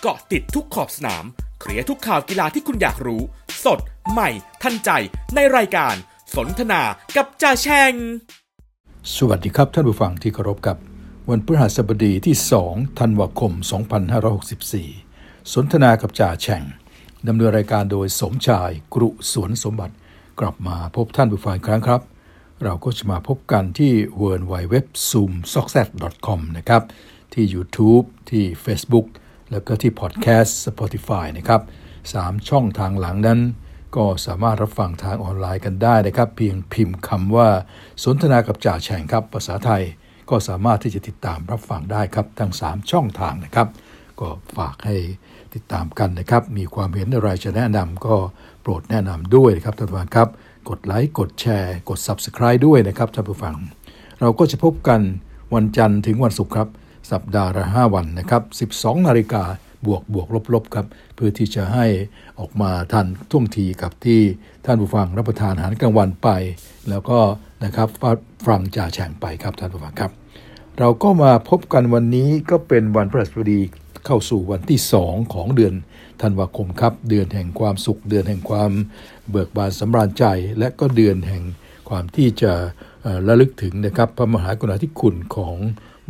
เกาะติดทุกขอบสนาม เคลียร์ทุกข่าวกีฬาที่คุณอยากรู้ สด ใหม่ ทันใจ ในรายการ สนทนากับจ่าแชง สวัสดีครับท่านผู้ฟังที่เคารพครับ วันพฤหัสบดีที่ 2 ธันวาคม 2564 สนทนากับจ่าแฉ่งดำเนินรายการโดยสมชายกรุสวนสมบัติ กลับมาพบท่านผู้ฟังครั้งครับ เราก็จะมาพบกันที่ w w w z o o m s o c k s e t c o m นะครับ ที่ YouTube ที่ Facebook แล้วก็ที่ Podcast Spotify นะครับสามช่องทางหลังนั้น ก็สามารถรับฟังทางออนไลน์กันได้นะครับ เพียงพิมพ์คำว่าสนทนากับจ่าแฉ่งครับ ภาษาไทยก็สามารถที่จะติดตามรับฟังได้ครับ ทั้ง 3 ช่องทางนะครับ ก็ฝากให้ติดตามกันนะครับ มีความเห็นอะไรจะแนะนำก็โปรดแนะนำด้วยนะครับท่านผู้ฟังครับ กดไลค์กดแชร์ กด Subscribe ด้วยนะครับท่านผู้ฟัง เราก็จะพบกันวันจันทร์ถึงวันศุกร์ครับ สัปดาห์ละ5วันนะครับ 12 นาฬิกาบวกบวกลบลบครับ เพื่อที่จะให้ออกมาทันท่วงทีกับที่ท่านผู้ฟังรับประทานอาหารกลางวันไป แล้วก็นะครับฟังจ่าแฉ่งไปครับท่านผู้ฟังครับ เราก็มาพบกันวันนี้ก็เป็นวันพฤหัสบดีเข้าสู่วันที่2ของเดือนธันวาคมครับ เดือนแห่งความสุข เดือนแห่งความเบิกบานสำราญใจ และก็เดือนแห่งความที่จะระลึกถึงนะครับพระมหากรุณาธิคุณของ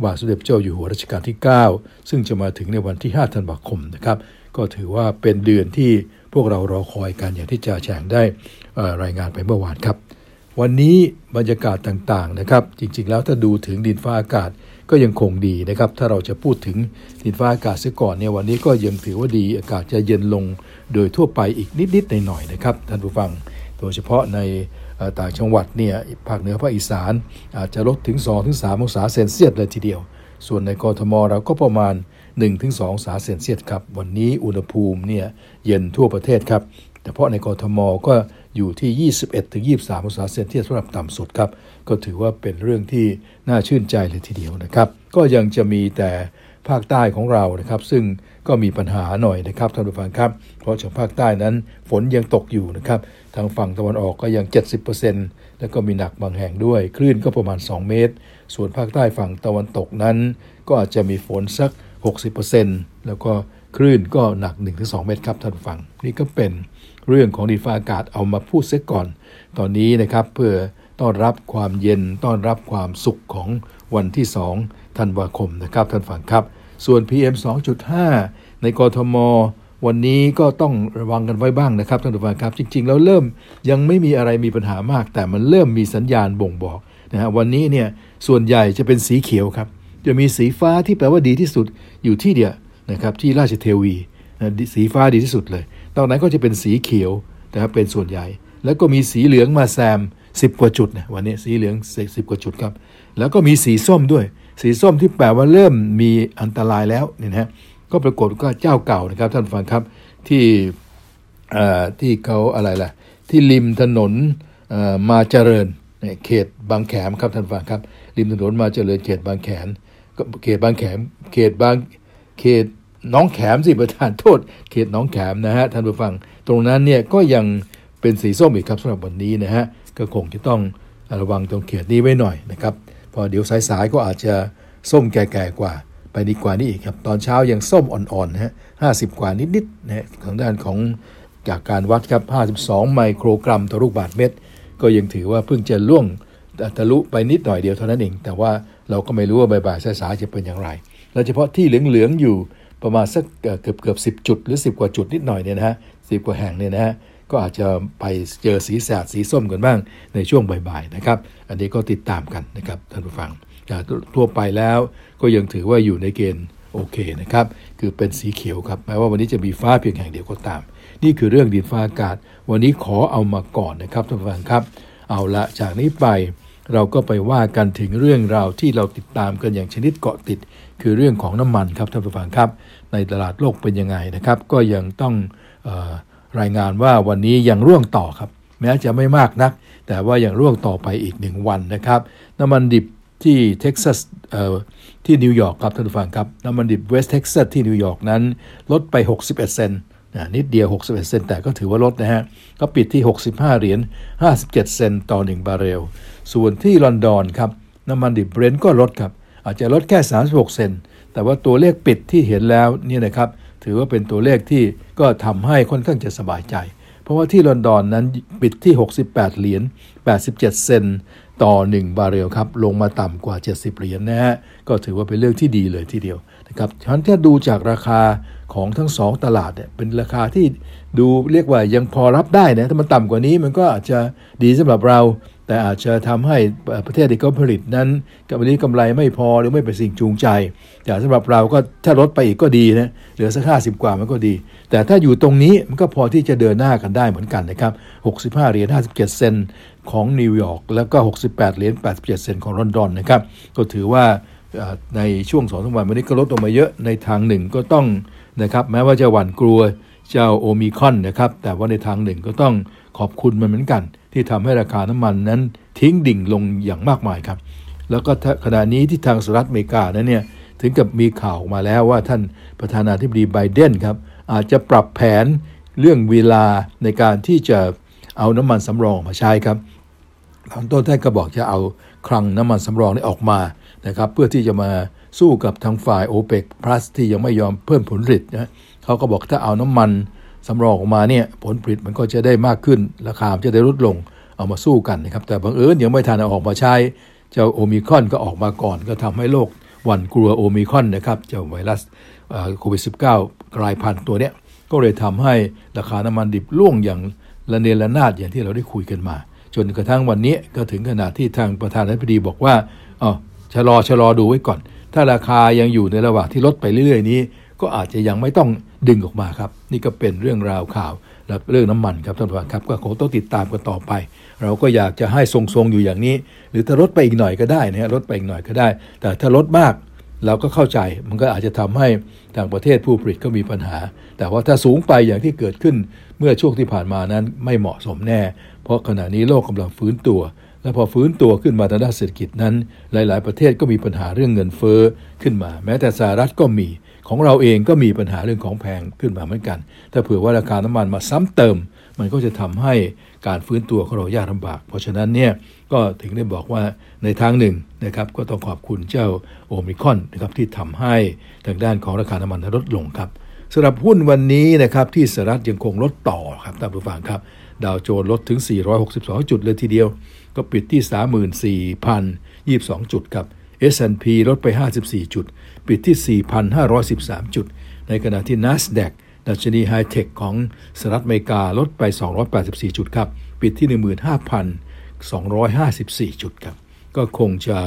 บาสมเด็จพระเจ้าอยู่หัวรัชกาลที่ 9 ซึ่งจะมาถึงในวันที่ 5 ธันวาคมนะครับ ก็ถือว่าเป็นเดือนที่พวกเรารอคอยกันอย่างที่จ่าแฉงได้รายงานไปเมื่อวานครับ วันนี้บรรยากาศต่างๆนะครับ จริงๆแล้วถ้าดูถึงดินฟ้าอากาศก็ยังคงดีนะครับ ถ้าเราจะพูดถึงดินฟ้าอากาศเสียก่อนเนี่ยวันนี้ก็ยังถือว่าดีอากาศจะเย็นลงโดยทั่วไปอีกนิดๆหน่อยๆนะครับท่านผู้ฟัง โดยเฉพาะใน ต่างจังหวัดเนี่ยภาคเหนือภาคอีสาน อาจจะลดถึง 2-3 องศาเซนเซียสเลยทีเดียว ส่วนในกรทมเราก็ประมาณ 1-2 องศาเซนเซียสครับ วันนี้อุณหภูมิเนี่ยเย็นทั่วประเทศครับแต่เฉพาะในกรทมก็อยู่ที่ 21-23 องศาเซนเซียสสำหรับต่ำสุดครับ ก็ถือว่าเป็นเรื่องที่น่าชื่นใจเลยทีเดียวนะครับ ก็ยังจะมีแต่ ภาคใต้ของเรานะครับ ซึ่งก็มีปัญหาหน่อยนะครับท่านผู้ฟังครับ เพราะทางภาคใต้นั้นฝนยังตกอยู่นะครับทางฝั่งตะวันออกก็ยัง 70%แล้วก็มีหนักบางแห่งด้วย คลื่นก็ประมาณ 2 เมตร ส่วนภาคใต้ฝั่งตะวันตกนั้น ก็อาจจะมีฝนสัก 60%แล้วก็คลื่นก็หนัก 1-2 เมตรครับท่านผู้ฟัง นี่ก็เป็นเรื่องของดินฟ้าอากาศเอามาพูดเสียก่อน ตอนนี้นะครับเพื่อต้อนรับความเย็นต้อนรับความสุขของวันที่2 ธันวาคมนะครับท่านฟังครับ ส่วน PM 2.5 ในกรทม วันนี้ก็ต้องระวังกันไว้บ้างนะครับท่านผู้ฟังครับ จริง ๆ แล้วเริ่มยังไม่มีอะไรมีปัญหามาก แต่มันเริ่มมีสัญญาณบ่งบอกนะฮะวันนี้เนี่ยส่วนใหญ่จะเป็นสีเขียวครับ จะมีสีฟ้าที่แปลว่าดีที่สุดอยู่ที่เดียวนะครับที่ราชเทวีนะสีฟ้าดีที่สุดเลยตอนนั้นก็จะเป็นสีเขียวนะครับเป็นส่วนใหญ่ แล้วก็มีสีเหลืองมาแซม10 กว่าจุดนะวันนี้สีเหลือง10กว่าจุดครับ แล้วก็มีสีส้มด้วย สีส้มที่แปลว่าเริ่มมีอันตรายแล้วเนี่ยนะฮะก็ปรากฏก็เจ้าเก่านะครับ ท่านฟังครับที่อ่อที่เขาอะไรล่ะที่ริมถนนอ่อมาเจริญเขตบางแขมครับท่านฟังครับริมถนนมาเจริญเขตบางแขมก็เขตบางแขมเขตบางเขตน้องแขมสิประธานโทษ เขตน้องแขมนะฮะท่านผู้ฟัง ตรงนั้นเนี่ยก็ยังเป็นสีส้มอีกครับสำหรับวันนี้นะฮะก็คงจะต้องระวังตรงเขตนี้ไว้หน่อยนะครับ พอเดี๋ยวสายๆก็อาจจะส้มแก่ๆกว่า ไปดีกว่านี้อีกครับ ตอนเช้ายังส้มอ่อนๆนะฮะห้าสิบกว่านิดๆนะฮะของด้านของจากการวัดครับ 52 ไมโครกรัมต่อลูกบาศก์เมตร ก็ยังถือว่าเพิ่งจะล่วงทะลุไปนิดหน่อยเดียวเท่านั้นเอง แต่ว่าเราก็ไม่รู้ว่าบ่ายๆสายๆจะเป็นอย่างไรโดยเฉพาะที่เหลืองๆอยู่ประมาณสักเกือบเกือบสิจุดหรือ 10 กว่าจุดนิดหน่อยเนี่ยนะฮะสิกว่าแห่งเนี่ยนะฮะ ก็อาจจะไปเจอสีแสดสีส้มกันบ้างในช่วงบ่ายๆนะครับ อันนี้ก็ติดตามกันนะครับท่านผู้ฟังทั่วไปแล้วก็ยังถือว่าอยู่ในเกณฑ์โอเคนะครับ คือเป็นสีเขียวครับแม้ว่าวันนี้จะมีฟ้าเพียงแห่งเดียวก็ตาม นี่คือเรื่องดินฟ้าอากาศ วันนี้ขอเอามาก่อนนะครับท่านผู้ฟังครับ เอาละจากนี้ไปเราก็ไปว่ากันถึงเรื่องราวที่เราติดตามกันอย่างชนิดเกาะติด คือเรื่องของน้ำมันครับท่านผู้ฟังครับ ในตลาดโลกเป็นยังไงนะครับ ก็ยังต้องอ รายงานว่าวันนี้ยังร่วงต่อครับ แม้จะไม่มากนัก แต่ว่ายังร่วงต่อไปอีกหนึ่งวันนะครับน้ำมันดิบที่เท็กซัสที่นิวยอร์กครับท่านผู้ฟังครับน้ำมันดิบเวสเท็กซัสที่นิวยอร์กนั้น ลดไป 61 เซนต์นะนิดเดียว 61 เซนต์แต่ก็ถือว่าลดนะฮะ ก็ปิดที่ 65 เหรียญ 57 เซนต์ต่อ 1 บาร์เรล ส่วนที่ลอนดอนครับ น้ำมันดิบเบรนท์ก็ลดครับ อาจจะลดแค่ 36 เซนต์แต่ว่าตัวเลขปิดที่เห็นแล้วเนี่ยนะครับ ถือว่าเป็นตัวเลขที่ก็ทำให้ค่อนข้างจะสบายใจ เพราะว่าที่ลอนดอนนั้นปิดที่ 68 เหรียญ 87 เซนต์ต่อ 1 บาร์เรลครับ ลงมาต่ำกว่า 70 เหรียญนะฮะ ก็ถือว่าเป็นเรื่องที่ดีเลยทีเดียวนะครับฉะนั้นถ้าดูจากราคาของทั้งสองตลาดเนี่ยเป็นราคาที่ดูเรียกว่ายังพอรับได้นะ ถ้ามันต่ำกว่านี้มันก็อาจจะดีสำหรับเรา แต่อาจจะทำให้ประเทศที่เขาผลิตนั้นกับวันนี้กำไรไม่พอหรือไม่เป็นสิ่งจูงใจ แต่สำหรับเราก็ถ้าลดไปอีกก็ดีนะเหลือสักห้าสิบกว่ามันก็ดี แต่ถ้าอยู่ตรงนี้มันก็พอที่จะเดินหน้ากันได้เหมือนกันนะครับ65เหรียญ57 เซนของนิวยอร์กแล้วก็ 68เหรียญ87 เซนของลอนดอนนะครับก็ถือว่าในช่วงสองสวันวันนี้ก็ลดลงมาเยอะในทางหนึ่งก็ต้องนะครับแม้ว่าจะหวั่นกลัว เจ้าโอมิคอนนะครับ แต่ว่าในทางหนึ่งก็ต้องขอบคุณมันเหมือนกัน ที่ทำให้ราคาน้ำมันนั้นทิ้งดิ่งลงอย่างมากมายครับ แล้วก็ขณะนี้ที่ทางสหรัฐอเมริกานั้นเนี่ยถึงกับมีข่าวออกมาแล้วว่าท่านประธานาธิบดีไบเดนครับอาจจะปรับแผนเรื่องเวลาในการที่จะเอาน้ำมันสำรองมาใช้ครับตอนต้นท่านก็บอกจะเอาคลังน้ำมันสำรองนี้ออกมานะครับ เพื่อที่จะมาสู้กับทางฝ่ายโอเปกพลัสที่ยังไม่ยอมเพิ่มผลผลิตนะ เขาก็บอกถ้าเอาน้ำมันสำรองออกมาเนี่ยผลผลิตมันก็จะได้มากขึ้น ราคาจะได้ลดลงเอามาสู้กันนะครับ แต่บังเอิญยังไม่ทันเอาออกมาใช้ เจ้าโอมิคอนก็ออกมาก่อน ก็ทำให้โลกหวั่นกลัวโอมิคอนนะครับเจ้าไวรัสโควิด -19 กลายพันธุ์ตัวเนี้ยก็เลยทำให้ราคาน้ำมันดิบล่วงอย่างระเนระนาดอย่างที่เราได้คุยกันมา จนกระทั่งวันนี้ก็ถึงขนาดที่ทางประธานาธิบดีบอกว่าอ๋อชะลอชะลอดูไว้ก่อน ถ้าราคายังอยู่ในระหว่างที่ลดไปเรื่อย ๆ นี้ ก็อาจจะยังไม่ต้อง ดึงออกมาครับ นี่ก็เป็นเรื่องราวข่าวและเรื่องน้ำมันครับท่านผู้ชมครับ ก็คงต้องติดตามกันต่อไป เราก็อยากจะให้ทรงๆอยู่อย่างนี้ หรือถ้าลดไปอีกหน่อยก็ได้นะฮะลดไปอีกหน่อยก็ได้ แต่ถ้าลดมากเราก็เข้าใจมันก็อาจจะทำให้ทางประเทศผู้ผลิตก็มีปัญหา แต่ว่าถ้าสูงไปอย่างที่เกิดขึ้นเมื่อช่วงที่ผ่านมานั้นไม่เหมาะสมแน่ เพราะขณะนี้โลกกำลังฟื้นตัว และพอฟื้นตัวขึ้นมาทางด้านเศรษฐกิจนั้น หลาย ๆ ประเทศก็มีปัญหาเรื่องเงินเฟ้อขึ้นมา แม้แต่สหรัฐก็มี ของเราเองก็มีปัญหาเรื่องของแพงขึ้นมาเหมือนกัน ถ้าเผื่อว่าราคาน้ำมันมาซ้ำเติม มันก็จะทำให้การฟื้นตัวของเรายากลาบาก เพราะฉะนั้นเนี่ยก็ถึงได้บอกว่าในทางหนึ่งนะครับก็ต้องขอบคุณเจ้าโอมิคอนนะครับที่ทำให้ทางด้านของราคาน้ำมันลดลงครับสำหรับหุ้นวันนี้นะครับที่สหรัฐยังคงลดต่อครับท่านผู้ฟังครับดาวโจนส์ลดถึง 462 จุดเลยทีเดียว ก็ปิดที่ 34,022 จุดครับ S&P ลดไป 54 จุด ปิดที่ 4,513 จุด ในขณะที่ NASDAQ ดัชนีไฮเทคของสหรัฐอเมริกาลดไป 284 จุดครับ ปิดที่ 15,254 จุดครับ ก็คงจะ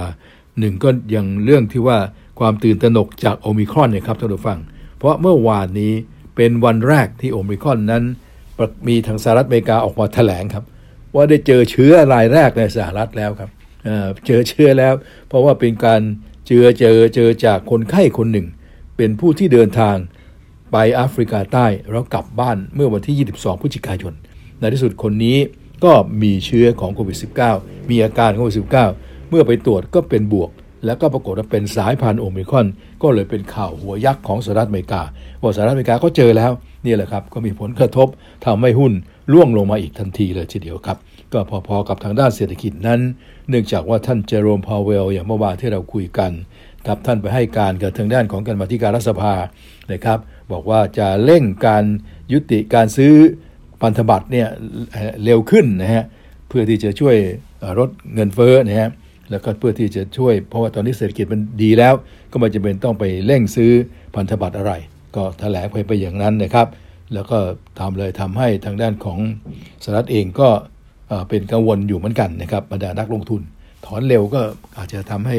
หนึ่งก็ยังเรื่องที่ว่าความตื่นตระหนกจากโอมิครอนเนี่ยครับท่านผู้ฟัง เพราะเมื่อวานนี้เป็นวันแรกที่โอมิครอนนั้นมีทางสหรัฐอเมริกาออกมาแถลงครับ ว่าได้เจอเชื้อรายแรกในสหรัฐแล้วครับเจอเชื้อแล้ว เพราะว่าเป็นการ เจอเจอเจอจากคนไข้คนหนึ่ง เป็นผู้ที่เดินทางไปแอฟริกาใต้แล้วกลับบ้านเมื่อวันที่ 22 พฤศจิกายน ในที่สุดคนนี้ก็มีเชื้อของโควิด -19 มีอาการโควิด -19 เมื่อไปตรวจก็เป็นบวก แล้วก็ปรากฏว่าเป็นสายพันธุ์โอมิคอน ก็เลยเป็นข่าวหัวยักษ์ของสหรัฐอเมริกาว่าสหรัฐอเมริกาก็เจอแล้วนี่แหละครับก็มีผลกระทบทำให้หุ้นร่วงลงมาอีกทันทีเลยทีเดียวครับ ก็พอๆกับทางด้านเศรษฐกิจนั้น เนื่องจากว่าท่านเจอโรมพาวเวล อย่างเมื่อวานที่เราคุยกันครับท่านไปให้การกับทางด้านของการมาธิการรัฐสภานะครับ บอกว่าจะเร่งการยุติการซื้อพันธบัตรเนี่ยเร็วขึ้นนะฮะเพื่อที่จะช่วยลดเงินเฟ้อนะฮะแล้วก็เพื่อที่จะช่วย เพราะว่าตอนนี้เศรษฐกิจมันดีแล้ว ก็ไม่จำเป็นต้องไปเร่งซื้อพันธบัตรอะไร ก็แถลงไปไปอย่างนั้นนะครับ แล้วก็ทำเลยทำให้ทางด้านของสหรัฐเองก็ เป็นกังวลอยู่เหมือนกันนะครับบรรดานักลงทุน ถอนเร็วก็อาจจะทำให้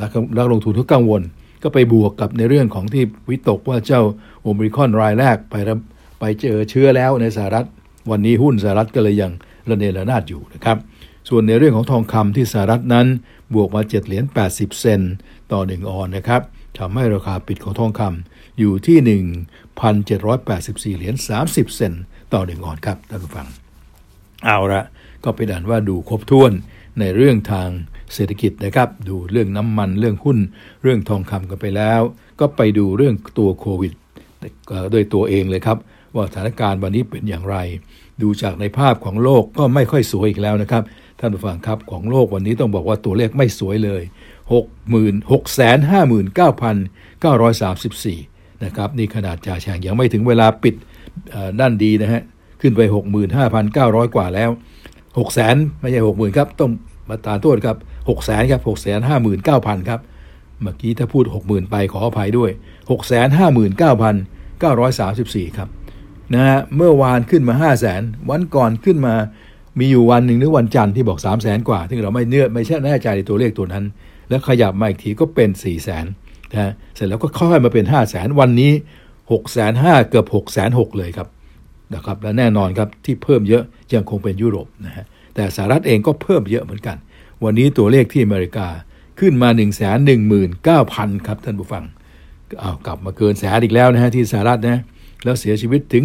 นักนักลงทุนทุกกังวล ก็ไปบวกกับในเรื่องของที่วิตกว่าเจ้าโอมิคอนรายแรกไปไปเจอเชื้อแล้วในสหรัฐ วันนี้หุ้นสหรัฐก็เลยยังระเนระนาดอยู่นะครับ ส่วนในเรื่องของทองคำที่สหรัฐนั้นบวกมา7เหรียญ80 เซนต่อ 1 ออนนะครับทำให้ราคาปิดของทองคำอยู่ที่ 1,784 เหรียญ30 เซนต่อหนึ่งออนครับท่านผู้ฟัง เอาละก็ไปด่านว่าดูครบถ้วนในเรื่องทางเศรษฐกิจนะครับ ดูเรื่องน้ำมันเรื่องหุ้น เรื่องทองคำกันไปแล้ว ก็ไปดูเรื่องตัวโควิดโดยตัวเองเลยครับ ว่าสถานการณ์วันนี้เป็นอย่างไร ดูจากในภาพของโลกก็ไม่ค่อยสวยอีกแล้วนะครับ ท่านผู้ฟังครับของโลกวันนี้ต้องบอกว่าตัวเลขไม่สวยเลย 6 6 5 9 9 3 4 นะครับ นี่ขนาดจ่าแฉงยังไม่ถึงเวลาปิดด้านดีนะฮะ ขึ้นไป 65,900 กว่าแล้ว 6 0 0 0 0ไม่ใช่60,000ครับ ต้องมาตาโทษครับ6 0 0 0 0ครับ6 5 9 0 0 0 ครับ เมื่อกี้ถ้าพูด 60,000 ไปขออภัยด้วย 6 5 9 9 3 4 ครับนะฮะเมื่อวานขึ้นมา 5 0 0 0 0 0วันก่อนขึ้นมามีอยู่วันหนึ่งหรือวันจันทร์ที่บอก 3 0 0 0 0 0กว่า ซึ่งเราไม่เนื้อไม่ใช่แน่ใจในตัวเลขตัวนั้น แล้วขยับมาอีกทีก็เป็น4 0 0 0 0 0นะเสร็จแล้วก็ค่อยมาเป็น 5 0 0 0 0 0วันนี้6 5 0 0 0เกือบ6 6 0 0 0เลยครับ นะครับและแน่นอนครับที่เพิ่มเยอะยังคงเป็นยุโรปนะฮะแต่สหรัฐเองก็เพิ่มเยอะเหมือนกัน วันนี้ตัวเลขที่อเมริกาขึ้นมา 1 1 9 0 0 0 ครับท่านผู้ฟังเอากลับมาเกินแสนอีกแล้วนะฮะที่สหรัฐนะแล้วเสียชีวิตถึง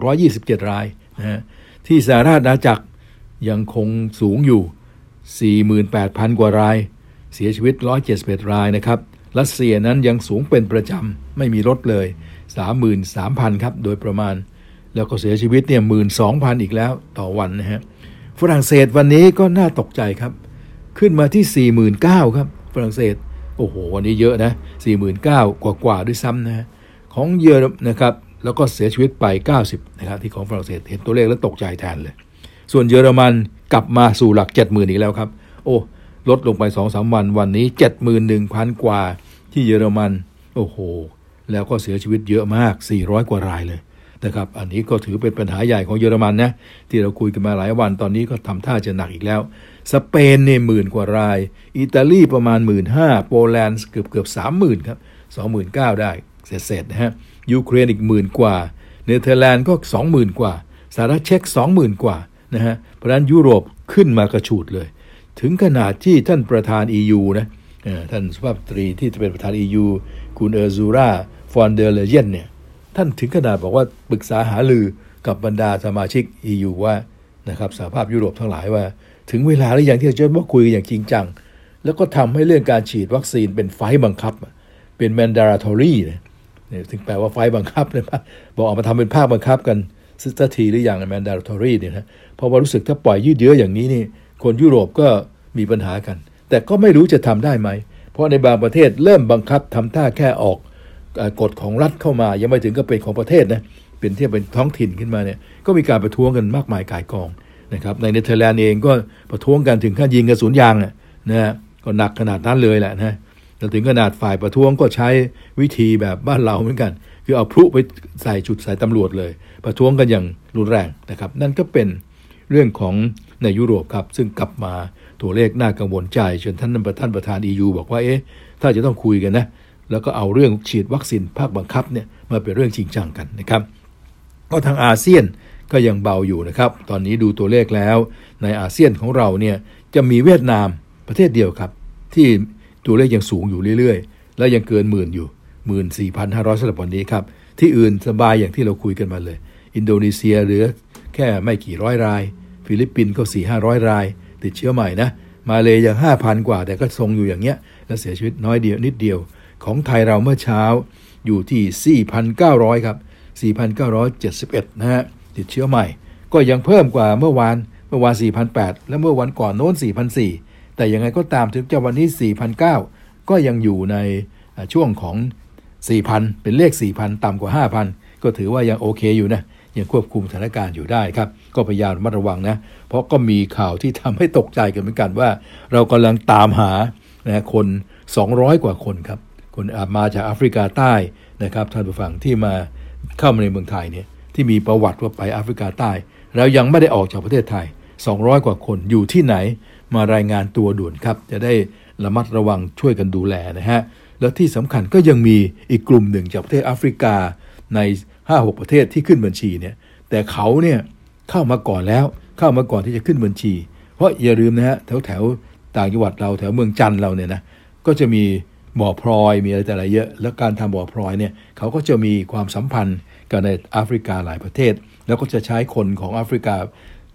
1,627 รายนะฮะที่สหรัฐอาณาจักรยังคงสูงอยู่ 48,000 กว่าราย เสียชีวิต 171 รายนะครับรัสเซียนั้นยังสูงเป็นประจำไม่มีลดเลย 33,000 ครับ โดยประมาณ แล้วก็เสียชีวิตเนี่ย12,000อีกแล้วต่อวันนะฮะฝรั่งเศสวันนี้ก็น่าตกใจครับ ขึ้นมาที่ 49,000ครับ ฝรั่งเศสโอ้โห วันนี้เยอะนะ 49,000 กว่ากว่าด้วยซ้ำนะฮะของเยอรมนะครับ แล้วก็เสียชีวิตไป 90 นะครับ ที่ของฝรั่งเศสเห็นตัวเลขแล้วตกใจแทนเลย ส่วนเยอรมันกลับมาสู่หลัก 70,000 อีกแล้วครับ โอ้ลดลงไปสองวันวันนี้ 71,000 กว่าที่เยอรมัน โอ้โห แล้วก็เสียชีวิตเยอะมาก 400 กว่ารายเลย นะครับ อันนี้ก็ถือเป็นปัญหาใหญ่ของเยอรมันนะที่เราคุยกันมาหลายวันตอนนี้ก็ทำท่าจะหนักอีกแล้ว สเปนเนี่ยหมื่นกว่าราย อิตาลีประมาณหมื่นห้าโปแลนด์เกือบเกือบสามหมื่นครับสองหมื่นเก้าได้เสร็จๆนะฮะยูเครนอีกหมื่นกว่า เนเธอร์แลนด์ก็สองหมื่นกว่าสหรัฐเช็กสองหมื่นกว่านะฮะเพราะนั้นยุโรปขึ้นมากระฉูดเลย ถึงขนาดที่ท่านประธาน EU นะท่านสุภาพสตรีที่จะเป็นประธาน EU คุณเออร์ซูราฟอนเดอร์เลเยนเนี่ย ท่านถึงขนาดบอกว่าปรึกษาหารือกับบรรดาสมาชิก EU ว่านะครับสหภาพยุโรปทั้งหลายว่า ถึงเวลาหรือยังที่จะมาคุยกันอย่างจริงจัง แล้วก็ทำให้เรื่องการฉีดวัคซีนเป็นภาคบังคับ เป็น mandatory เนี่ยถึงแปลว่าไฟบังคับเลยบอกออกมาทำเป็นภาคบังคับกันสักทีหรือยัง mandatory เนี่ยนะเพราะว่ารู้สึกถ้าปล่อยยืดเยื้ออย่างนี้นี่คนยุโรปก็มีปัญหากัน แต่ก็ไม่รู้จะทำได้ไหม เพราะในบางประเทศเริ่มบังคับทำท่าแค่ออก กฎของรัฐเข้ามา ยังไม่ถึงก็เป็นของประเทศนะเป็นที่เป็นท้องถิ่นขึ้นมาเนี่ยก็มีการประท้วงกันมากมายกายกองนะครับในเนเธอร์แลนด์เองก็ประท้วงกันถึงขั้นยิงกระสุนยางนะนะก็หนักขนาดนั้นเลยแหละนะแต่ถึงขนาดฝ่ายประท้วงก็ใช้วิธีแบบบ้านเราเหมือนกัน คือเอาพลุไปใส่จุดใส่ตำรวจเลย ประท้วงกันอย่างรุนแรงนะครับ นั่นก็เป็นเรื่องของในยุโรปครับ ซึ่งกลับมาตัวเลขน่ากังวลใจจนท่านประธานประธาน EU บอกว่าเอ๊ะถ้าจะต้องคุยกันนะ แล้วก็เอาเรื่องฉีดวัคซีนภาคบังคับเนี่ยมาเป็นเรื่องจริงจังกันนะครับก็ทางอาเซียนก็ยังเบาอยู่นะครับ ตอนนี้ดูตัวเลขแล้ว ในอาเซียนของเราเนี่ยจะมีเวียดนามประเทศเดียวครับ ที่ตัวเลขยังสูงอยู่เรื่อยๆ แล้วยังเกินหมื่นอยู่หมื่นสี่พันห้าร้อยสำหรับวันนี้ครับ ที่อื่นสบายอย่างที่เราคุยกันมาเลย อินโดนีเซียเหลือแค่ไม่กี่ร้อยราย ฟิลิปปินส์ก็สี่ห้าร้อยราย ติดเชื้อใหม่นะ มาเลยยังห้าพันกว่าแต่ก็ทรงอยู่อย่างเงี้ย แล้วเสียชีวิตน้อยเดียวนิดเดียว ของไทยเราเมื่อเช้าอยู่ที่ 4,900 ครับ 4,971 นะฮะ ติดเชื้อใหม่ ก็ยังเพิ่มกว่าเมื่อวาน เมื่อวาน 4,800 และเมื่อวันก่อนโน้น4,004แต่ยังไงก็ตามถึงจะวันนี้4,009ก็ยังอยู่ในช่วงของ 4,000 เป็นเลข 4,000 ต่ำกว่า 5,000 ก็ถือว่ายังโอเคอยู่นะ ยังควบคุมสถานการณ์อยู่ได้ครับ ก็พยายามระมัดระวังนะ เพราะก็มีข่าวที่ทำให้ตกใจกันเหมือนกันว่า เรากำลังตามหานะคน 200 กว่าคนครับ คนมาจากแอฟริกาใต้นะครับท่านผู้ฟังที่มาเข้ามาในเมืองไทยเนี่ยที่มีประวัติว่าไปแอฟริกาใต้ แล้วยังไม่ได้ออกจากประเทศไทย 200 กว่าคนอยู่ที่ไหนมารายงานตัวด่วนครับ จะได้ระมัดระวังช่วยกันดูแลนะฮะแล้วที่สำคัญก็ยังมีอีกกลุ่มหนึ่งจากประเทศแอฟริกาใน 5-6 ประเทศที่ขึ้นบัญชีเนี่ยแต่เขาเนี่ยเข้ามาก่อนแล้วเข้ามาก่อนที่จะขึ้นบัญชี เพราะอย่าลืมนะฮะแถวแถวต่างจังหวัดเราแถวเมืองจันทร์เราเนี่ยนะก็จะมี บ่อพลอยมีอะไรแต่อะเยอะ แล้วการทำบ่อพลอยเนี่ยเขาก็จะมีความสัมพันธ์กับในแอฟริกาหลายประเทศ แล้วก็จะใช้คนของแอฟริกา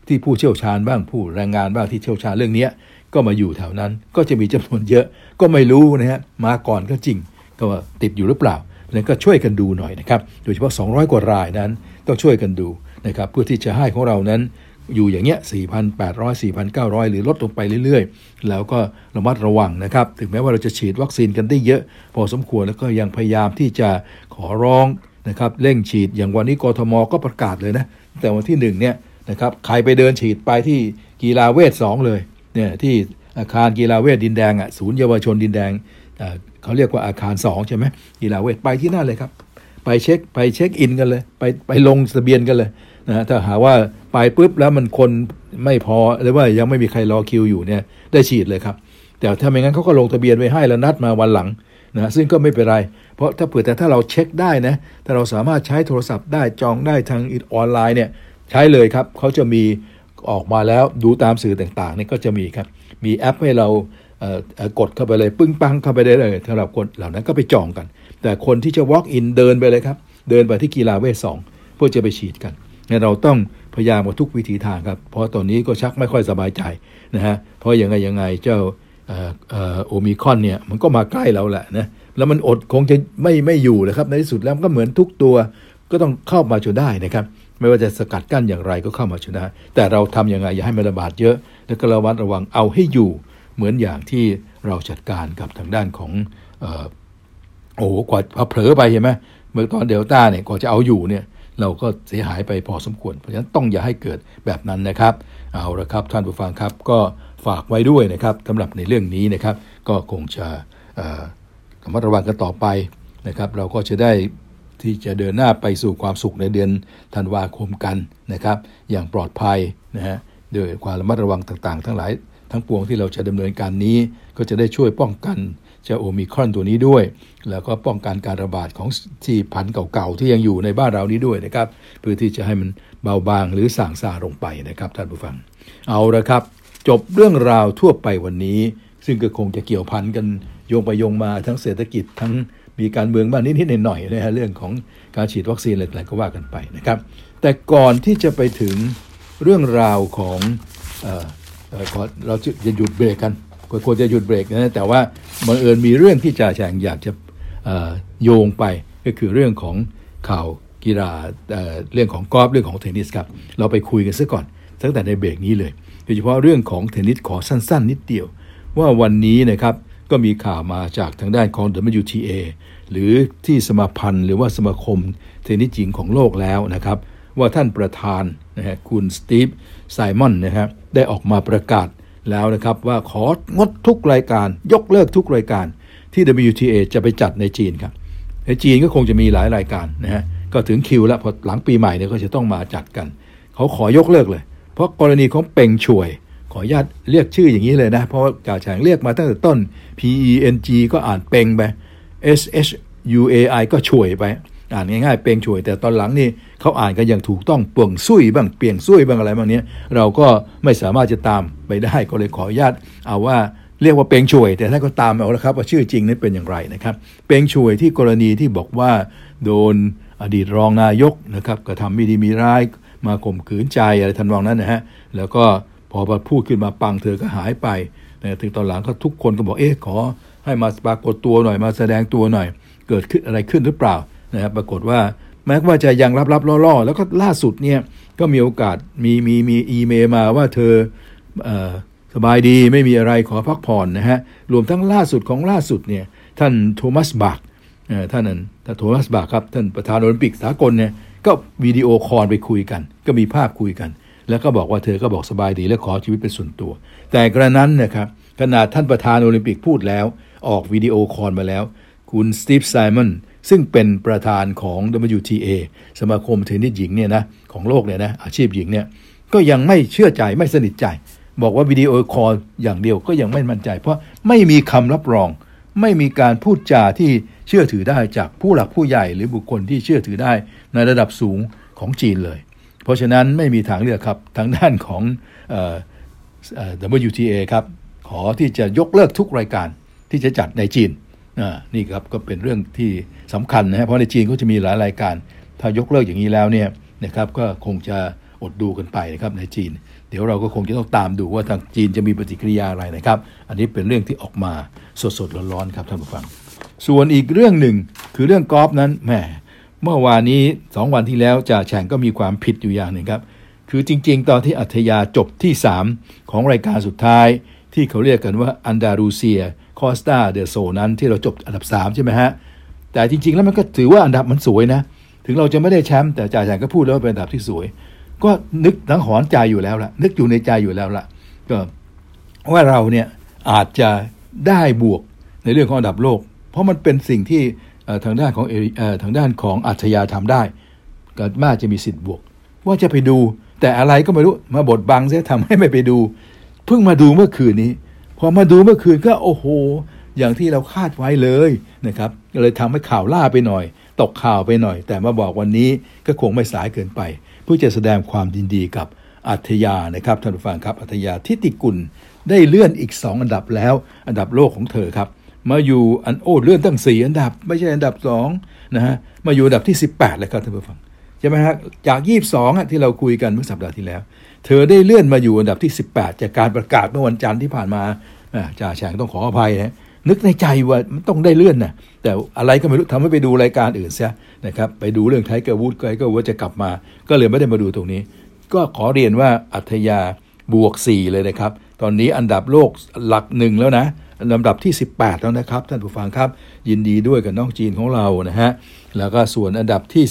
ที่ผู้เชี่ยวชาญบ้างผู้แรงงานบ้างที่เชี่ยวชาญเรื่องนี้ก็มาอยู่แถวนั้นก็จะมีจำนวนเยอะก็ไม่รู้นะฮะมาก่อนก็จริง ก็ว่าติดอยู่หรือเปล่านั้นก็ช่วยกันดูหน่อยนะครับ โดยเฉพาะ 200 กว่ารายนั้นต้องช่วยกันดูนะครับเพื่อที่จะให้ของเรานั้น อยู่อย่างเงี้ย 4,800 4,900 หรือลดลงไปเรื่อยๆ แล้วก็ระมัดระวังนะครับ ถึงแม้ว่าเราจะฉีดวัคซีนกันได้เยอะ พอสมควรแล้วก็ยังพยายามที่จะขอร้องนะครับเร่งฉีดอย่างวันนี้กทมก็ประกาศเลยนะแต่วันที่หนึ่งเนี่ยนะครับใครไปเดินฉีดไปที่กีฬาเวท2เลยเนี่ยที่อาคารกีฬาเวทดินแดงอะศูนย์เยาวชนดินแดงเขาเรียกว่าอาคาร 2 ใช่ไหมกีฬาเวทไปที่นั่นเลยครับ ไปเช็คไปเช็คอินกันเลย ไปไปลงทะเบียนกันเลยนะถ้าหาว่า ไปปุ๊บแล้วมันคนไม่พอหรือว่ายังไม่มีใครรอคิวอยู่เนี่ยได้ฉีดเลยครับ แต่ถ้าไม่งั้นเขาก็ลงทะเบียนไว้ให้แล้วนัดมาวันหลังนะซึ่งก็ไม่เป็นไร เพราะถ้าเผื่อแต่ถ้าเราเช็คได้นะถ้าเราสามารถใช้โทรศัพท์ได้จองได้ทางออนไลน์เนี่ยใช้เลยครับเขาจะมีออกมาแล้วดูตามสื่อต่างๆนี่ก็จะมีครับ มีแอปให้เรากดเข้าไปเลย ปึ้งปังเข้าไปได้เลยสำหรับคนเหล่านั้นก็ไปจองกัน แต่คนที่จะ walk in เดินไปเลยครับ เดินไปที่กีฬาเวทสองเพื่อจะไปฉีดกันเราต้อง พยายามกับทุกวิธีทางครับ เพราะตอนนี้ก็ชักไม่ค่อยสบายใจนะฮะเพราะยังไงยังไงเจ้าโอมิคอนเนี่ยมันก็มาใกล้เราแหละนะแล้วมันอดคงจะไม่ไม่อยู่เลยครับในที่สุดแล้วก็เหมือนทุกตัวก็ต้องเข้ามาจนได้นะครับ ไม่ว่าจะสกัดกั้นอย่างไรก็เข้ามาจนได้ แต่เราทํำยังไงอย่าให้มันระบาดเยอะ แล้วก็ระวัดระวังเอาให้อยู่ เหมือนอย่างที่เราจัดการกับทางด้านของโอ้กว่าเผลอไปเห็นไหมเมื่อตอนเดลต้าเนี่ยกว่าจะเอาอยู่เนี่ย เราก็เสียหายไปพอสมควร เพราะฉะนั้นต้องอย่าให้เกิดแบบนั้นนะครับเอาละครับท่านผู้ฟังครับก็ฝากไว้ด้วยนะครับสำหรับในเรื่องนี้นะครับ ก็คงจะระมัดระวังกันต่อไปนะครับ เราก็จะได้ที่จะเดินหน้าไปสู่ความสุขในเดือนธันวาคมกันนะครับ อย่างปลอดภัยนะฮะโดยความระมัดระวังต่างๆ ทั้งหลายทั้งปวงที่เราจะดำเนินการนี้ก็จะได้ช่วยป้องกัน เจ้าโอมิครอนตัวนี้ด้วย แล้วก็ป้องกันการระบาดของที่พันธุ์เก่าๆที่ยังอยู่ในบ้านเรานี้ด้วยนะครับ เพื่อที่จะให้มันเบาบางหรือส่างซาลงไปนะครับท่านผู้ฟัง เอาละครับ จบเรื่องราวทั่วไปวันนี้ ซึ่งก็คงจะเกี่ยวพันกันโยงไปโยงมาทั้งเศรษฐกิจทั้งมีการเมืองบ้างนิดๆหน่อยๆนะฮะเรื่องของการฉีดวัคซีนอะไรๆก็ว่ากันไปนะครับ แต่ก่อนที่จะไปถึงเรื่องราวของเราจะหยุดเบรกกัน ควรจะหยุดเบรกนะแต่ว่าบังเอิญมีเรื่องที่จ่าแฉงอยากจะโยงไปก็คือเรื่องของข่าวกีฬาเรื่องของกอล์ฟเรื่องของเทนนิสครับ เราไปคุยกันซะก่อน ตั้งแต่ในเบรกนี้เลยโดยเฉพาะเรื่องของเทนนิสขอสั้น ๆ นิดเดียว ว่าวันนี้นะครับก็มีข่าวมาจากทางด้านของ WTA หรือที่สมาพันธ์หรือว่าสมาคมเทนนิสหญิงของโลกแล้วนะครับ ว่าท่านประธานนะฮะคุณสตีฟไซมอนนะครับได้ออกมาประกาศ แล้วนะครับว่าของดทุกรายการ ยกเลิกทุกรายการที่ WTA จะไปจัดในจีนครับในจีนก็คงจะมีหลายรายการนะฮะก็ถึงคิวแล้วพอหลังปีใหม่เนี่ยก็จะต้องมาจัดกัน เขาขอยกเลิกเลย เพราะกรณีของเป่งช่วย ขออนุญาตเรียกชื่ออย่างนี้เลยนะ เพราะว่าจ่าแฉงเรียกมาตั้งแต่ต้น P E N G ก็อ่านเป่งไป S H U A I ก็ช่วยไป อ่านง่ายๆเปียงช่วย แต่ตอนหลังนี่เขาอ่านกันอย่างถูกต้องเป่งซุยบ้างเปียงซุยบ้างอะไรบางนี้เราก็ไม่สามารถจะตามไปได้ก็เลยขออนุญาตเอาว่าเรียกว่าเปงช่วย แต่ถ้าก็ตามเอาละครับว่าชื่อจริงนั้นเป็นอย่างไรนะครับเปงช่วยที่กรณีที่บอกว่าโดนอดีตรองนายกนะครับกระทำไม่ดีมีร้ายมาข่มขืนใจอะไรทันวองนั้นนะฮะแล้วก็พอพูดขึ้นมาปังเธอก็หายไปนะถึงตอนหลังก็ทุกคนก็บอกเอ๊ะขอให้มาปรากฏตัวหน่อยมาแสดงตัวหน่อย เกิดขึ้นอะไรขึ้นหรือเปล่า นะครับปรากฏว่าแม้ว่าจะยังรับๆล่อๆ แล้วก็ล่าสุดเนี่ยก็มีโอกาสมีมีมีอีเมลมาว่าเธออสบายดีไม่มีอะไรขอพักผ่อนนะฮะรวมทั้งล่าสุดของล่าสุดเนี่ยท่านโทมัสบักท่านนั้นท่านโทมัสบาคครับท่านประธานโอลิมปิกสากลเนี่ยก็วิดีโอคอลไปคุยกัน ก็มีภาพคุยกัน แล้วก็บอกว่าเธอก็บอกสบายดีและขอชีวิตเป็นส่วนตัว แต่กระนั้นนะครับขนาดท่านประธานโอลิมปิกพูดแล้ว ออกวิดีโอคอลมาแล้ว คุณสตีฟไซมอน ซึ่งเป็นประธานของ WTA สมาคมเทนนิสหญิงเนี่ยนะของโลกเนี่ยนะอาชีพหญิงเนี่ยก็ยังไม่เชื่อใจไม่สนิทใจ บอกว่าวิดีโอคอลอย่างเดียวก็ยังไม่มั่นใจ เพราะไม่มีคำรับรอง ไม่มีการพูดจาที่เชื่อถือได้จากผู้หลักผู้ใหญ่หรือบุคคลที่เชื่อถือได้ในระดับสูงของจีนเลย เพราะฉะนั้นไม่มีทางเลือกครับทางด้านของ WTA ครับขอที่จะยกเลิกทุกรายการที่จะจัดในจีนนี่ครับก็เป็นเรื่องที่ สำคัญนะฮะเพราะในจีนก็จะมีหลายรายการ ถ้ายกเลิกอย่างนี้แล้วเนี่ยนะครับก็คงจะอดดูกันไปนะครับในจีน เดี๋ยวเราก็คงจะต้องตามดูว่าทางจีนจะมีปฏิกิริยาอะไรนะครับ อันนี้เป็นเรื่องที่ออกมาสดๆร้อนๆครับท่านผู้ฟัง ส่วนอีกเรื่องหนึ่งคือเรื่องกอล์ฟนั้นแหมเมื่อวานนี้ 2 วันที่แล้วจ่าแฉงก็มีความผิดอยู่อย่างหนึ่งครับคือจริง ๆ ตอนที่อัธยาจบที่ 3 ของรายการสุดท้าย ที่เขาเรียกกันว่าอันดารูเซียคอสตาเดโซนั้นที่เราจบอันดับ 3 ใช่ไหมฮะ แต่จริง ๆ แล้วมันก็ถือว่าอันดับมันสวยนะ ถึงเราจะไม่ได้แชมป์แต่จ่าแฉงก็พูดแล้วว่าเป็นอันดับที่สวย ก็นึกทั้งหอนใจอยู่แล้วล่ะ นึกอยู่ในใจอยู่แล้วล่ะ ก็ว่าเราเนี่ยอาจจะได้บวกในเรื่องของอันดับโลก เพราะมันเป็นสิ่งที่ทางด้านของทางด้านของอัธยาทำได้ก็มากจะมีสิทธิ์บวก ว่าจะไปดู แต่อะไรก็ไม่รู้มาบดบังเสียทำให้ไม่ไปดู เพิ่งมาดูเมื่อคืนนี้ พอมาดูเมื่อคืนก็โอ้โห อย่างที่เราคาดไว้เลยนะครับเลยทำให้ข่าวล่าไปหน่อย ตกข่าวไปหน่อย แต่มาบอกวันนี้ก็คงไม่สายเกินไปเพื่อจะแสดงความยินดีกับอัธยานะครับท่านผู้ฟังครับอัธยาทิติกุลได้เลื่อนอีก 2 อันดับแล้ว อันดับโลกของเธอครับ มาอยู่อันโอ้เลื่อนตั้ง 4 อันดับ ไม่ใช่อันดับ2นะฮะมาอยู่อันดับที่ 18เลยครับท่านผู้ฟังใช่ไหมฮะจาก 22ที่เราคุยกันเมื่อสัปดาห์ที่แล้ว เธอได้เลื่อนมาอยู่อันดับที่ 18 จากการประกาศเมื่อวันจันทร์ที่ผ่านมาจ่าแฉ่งต้องขออภัยนะ นึกในใจว่ามันต้องได้เลื่อนนะแต่อะไรก็ไม่รู้ทำให้ไปดูรายการอื่นเสียนะครับไปดูเรื่องไทเกอร์วูดไทเกอร์วูดจะกลับมา ก็เลยไม่ได้มาดูตรงนี้ ก็ขอเรียนว่าอาฒยาบวก 4 เลยนะครับ ตอนนี้อันดับโลกหลักหนึ่งแล้วนะลำดับที่ 18 แล้วนะครับ ท่านผู้ฟังครับ ยินดีด้วยกับน้องจีนของเรานะฮะแล้วก็ส่วนอันดับที่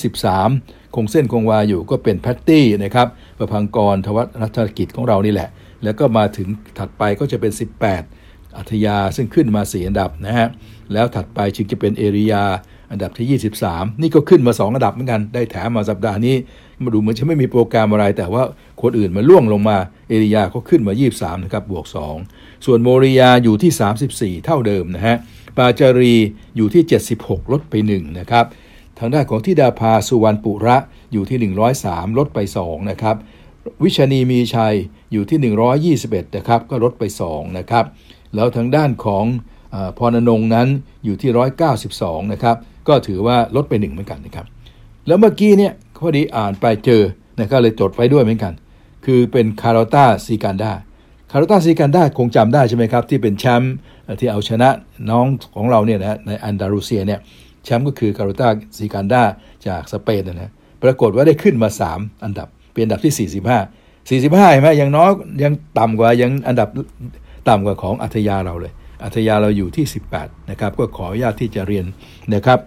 13 คงเส้นคงวาอยู่ก็เป็นแพตตี้นะครับประพังกรทวัฒนธกิจของเรานี่แหละ แล้วก็มาถึงถัดไปก็จะเป็น 18 อัธยาซึ่งขึ้นมา 4 อันดับนะฮะแล้วถัดไปจึงจะเป็นเอริยาอันดับที่ 23 นี่ก็ขึ้นมา 2 อันดับเหมือนกันได้แถมมาสัปดาห์นี้ มาดูเหมือนจะไม่มีโปรแกรมอะไร แต่ว่าคนอื่นมาล่วงลงมาเอริยาก็ขึ้นมา 23 นะครับบวก 2 ส่วนโมริยาอยู่ที่ 34 เท่าเดิมนะฮะปาจารีอยู่ที่ 76 ลดไป 1 นะครับ ทางด้านของทิดาภาสุวรรณปุระอยู่ที่ 103 ลดไป 2 นะครับ วิชนีมีชัยอยู่ที่ 121 นะครับ ก็ลดไป 2 นะครับ แล้วทางด้านของพรนงนั้นอยู่ที่ 192 นะครับ ก็ถือว่าลดไป1เหมือนกันนะครับ แล้วเมื่อกี้เนี่ยพอดีอ่านไปเจอนะครับเลยจดไว้ด้วยเหมือนกัน คือเป็นคาร์ตาซีการดาคาร์ตาซีการดาคงจำได้ใช่ไหมครับ ที่เป็นแชมป์ที่เอาชนะน้องของเราเนี่ยนะในอันดารูเซียเนี่ยแชมป์ก็คือคาร์ตาซีการดาจากสเปนนะปรากฏว่าได้ขึ้นมา 3 อันดับเป็นอันดับที่ 45 45เห็นไหมยังน้อยยังต่ำกว่ายังอันดับ ต่ำกว่าของอัธยาเราเลย อัธยาเราอยู่ที่ 18 นะครับ ก็ขออนุญาตที่จะเรียนนะครับ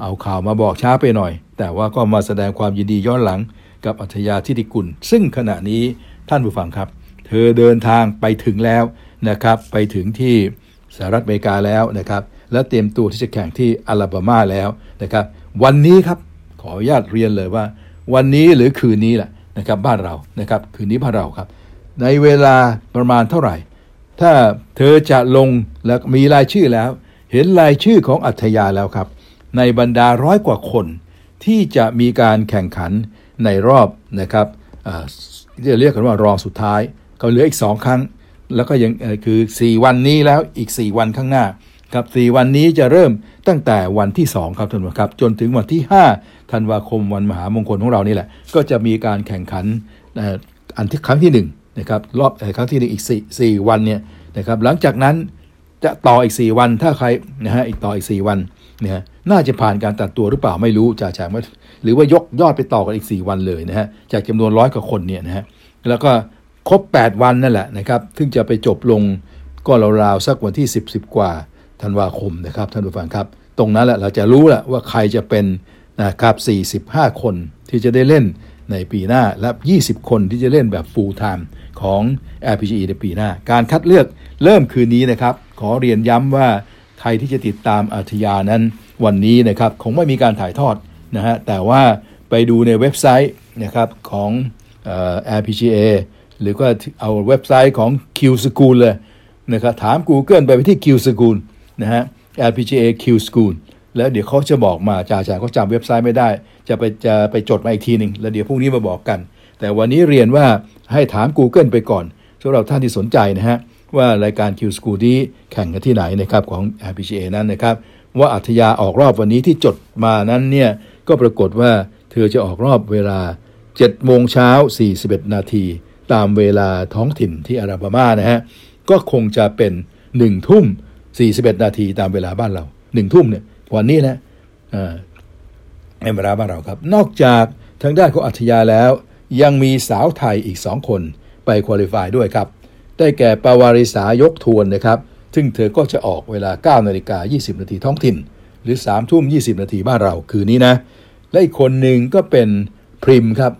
เอาข่าวมาบอกช้าไปหน่อย แต่ว่าก็มาแสดงความยินดีย้อนหลังกับอัธยาทิติกุล ซึ่งขณะนี้ท่านผู้ฟังครับ เธอเดินทางไปถึงแล้วนะครับ ไปถึงที่สหรัฐอเมริกาแล้วนะครับ และเตรียมตัวที่จะแข่งที่อลาบามาแล้วนะครับ วันนี้ครับขออนุญาตเรียนเลยว่า วันนี้หรือคืนนี้แหละนะครับบ้านเรานะครับคืนนี้บ้านเราครับ ในเวลาประมาณเท่าไหร่ ถ้าเธอจะลงและมีรายชื่อแล้ว เห็นรายชื่อของอัธยาแล้วครับ ในบรรดาร้อยกว่าคน ที่จะมีการแข่งขันในรอบนะครับจะเรียกกันว่ารองสุดท้าย ก็เหลืออีก 2 ครั้ง แล้วก็ยังคือ 4 วันนี้แล้วอีก 4 วันข้างหน้าครับ4วันนี้จะเริ่มตั้งแต่วันที่ 2 ครับท่านผู้ชมครับ จนถึงวันที่ 5 ธันวาคมวันมหามงคลของเรานี่แหละ ก็จะมีการแข่งขันอันที่ครั้งที่ 1 นะครับรอบครั้งที่1อีก4 4วันเนี่ยนะครับหลังจากนั้นจะต่ออีก 4 วันถ้าใครนะฮะอีกต่ออีก 4 วันนะน่าจะผ่านการตัดตัวหรือเปล่าไม่รู้จ่าแฉงว่าหรือว่ายกยอดไปต่อกันอีก 4 วันเลยนะฮะจากจำนวนร้อยกว่าคนเนี่ยนะฮะแล้วก็ครบ 8 วันนั่นแหละนะครับซึ่งจะไปจบลงก็ราวๆสักวันที่ 10 10 กว่าธันวาคมนะครับท่านผู้ฟังครับ ตรงนั้นแหละเราจะรู้แหละว่าใครจะเป็นนะครับ45 คนที่จะได้เล่นในปีหน้าและ 20 คนที่จะเล่นแบบ full time ของ LPGE ในปีหน้า การคัดเลือกเริ่มคืนนี้นะครับ ขอเรียนย้ำว่าใครที่จะติดตามอาทยานั้นวันนี้นะครับคงไม่มีการถ่ายทอดนะฮะแต่ว่าไปดูในเว็บไซต์นะครับของ LPGA หรือก็เอาเว็บไซต์ของ Q School เลยนะครับถาม Google ไปไปที่ Q School นะฮะ LPGA Q School แล้วเดี๋ยวเขาจะบอกมาจ่าจ่าเขาจำเว็บไซต์ไม่ได้ จะไปจะไปจดมาอีกทีหนึ่งแล้วเดี๋ยวพรุ่งนี้มาบอกกัน แต่วันนี้เรียนว่าให้ถาม Google ไปก่อนสำหรับท่านที่สนใจนะฮะว่ารายการ Q School ที่แข่งกันที่ไหนนะครับของ LPGA นั้นนะครับ ว่าอัธยาออกรอบวันนี้ที่จดมานั้นเนี่ยก็ปรากฏว่าเธอจะออกรอบเวลา7โมงเช้า 41 นาที ตามเวลาท้องถิ่นที่อาราบามานะฮะก็คงจะเป็น 1 ทุ่ม 41 นาทีตามเวลาบ้านเรา 1 ทุ่มเนี่ยวันนี้นะในเวลาบ้านเราครับ นอกจากทางด้านของอัธยาแล้ว ยังมีสาวไทยอีก 2 คนไปคุริฟายด้วยครับ ได้แก่ปาวาริสายกทวนนะครับ ซึ่งเธอก็จะออกเวลา 9 นาฬิกา 20 นาทีท้องถิ่น หรือ 3 ทุ่ม 20 นาทีบ้านเราคืนนี้นะ และอีกคนหนึ่งก็เป็นพริมครับ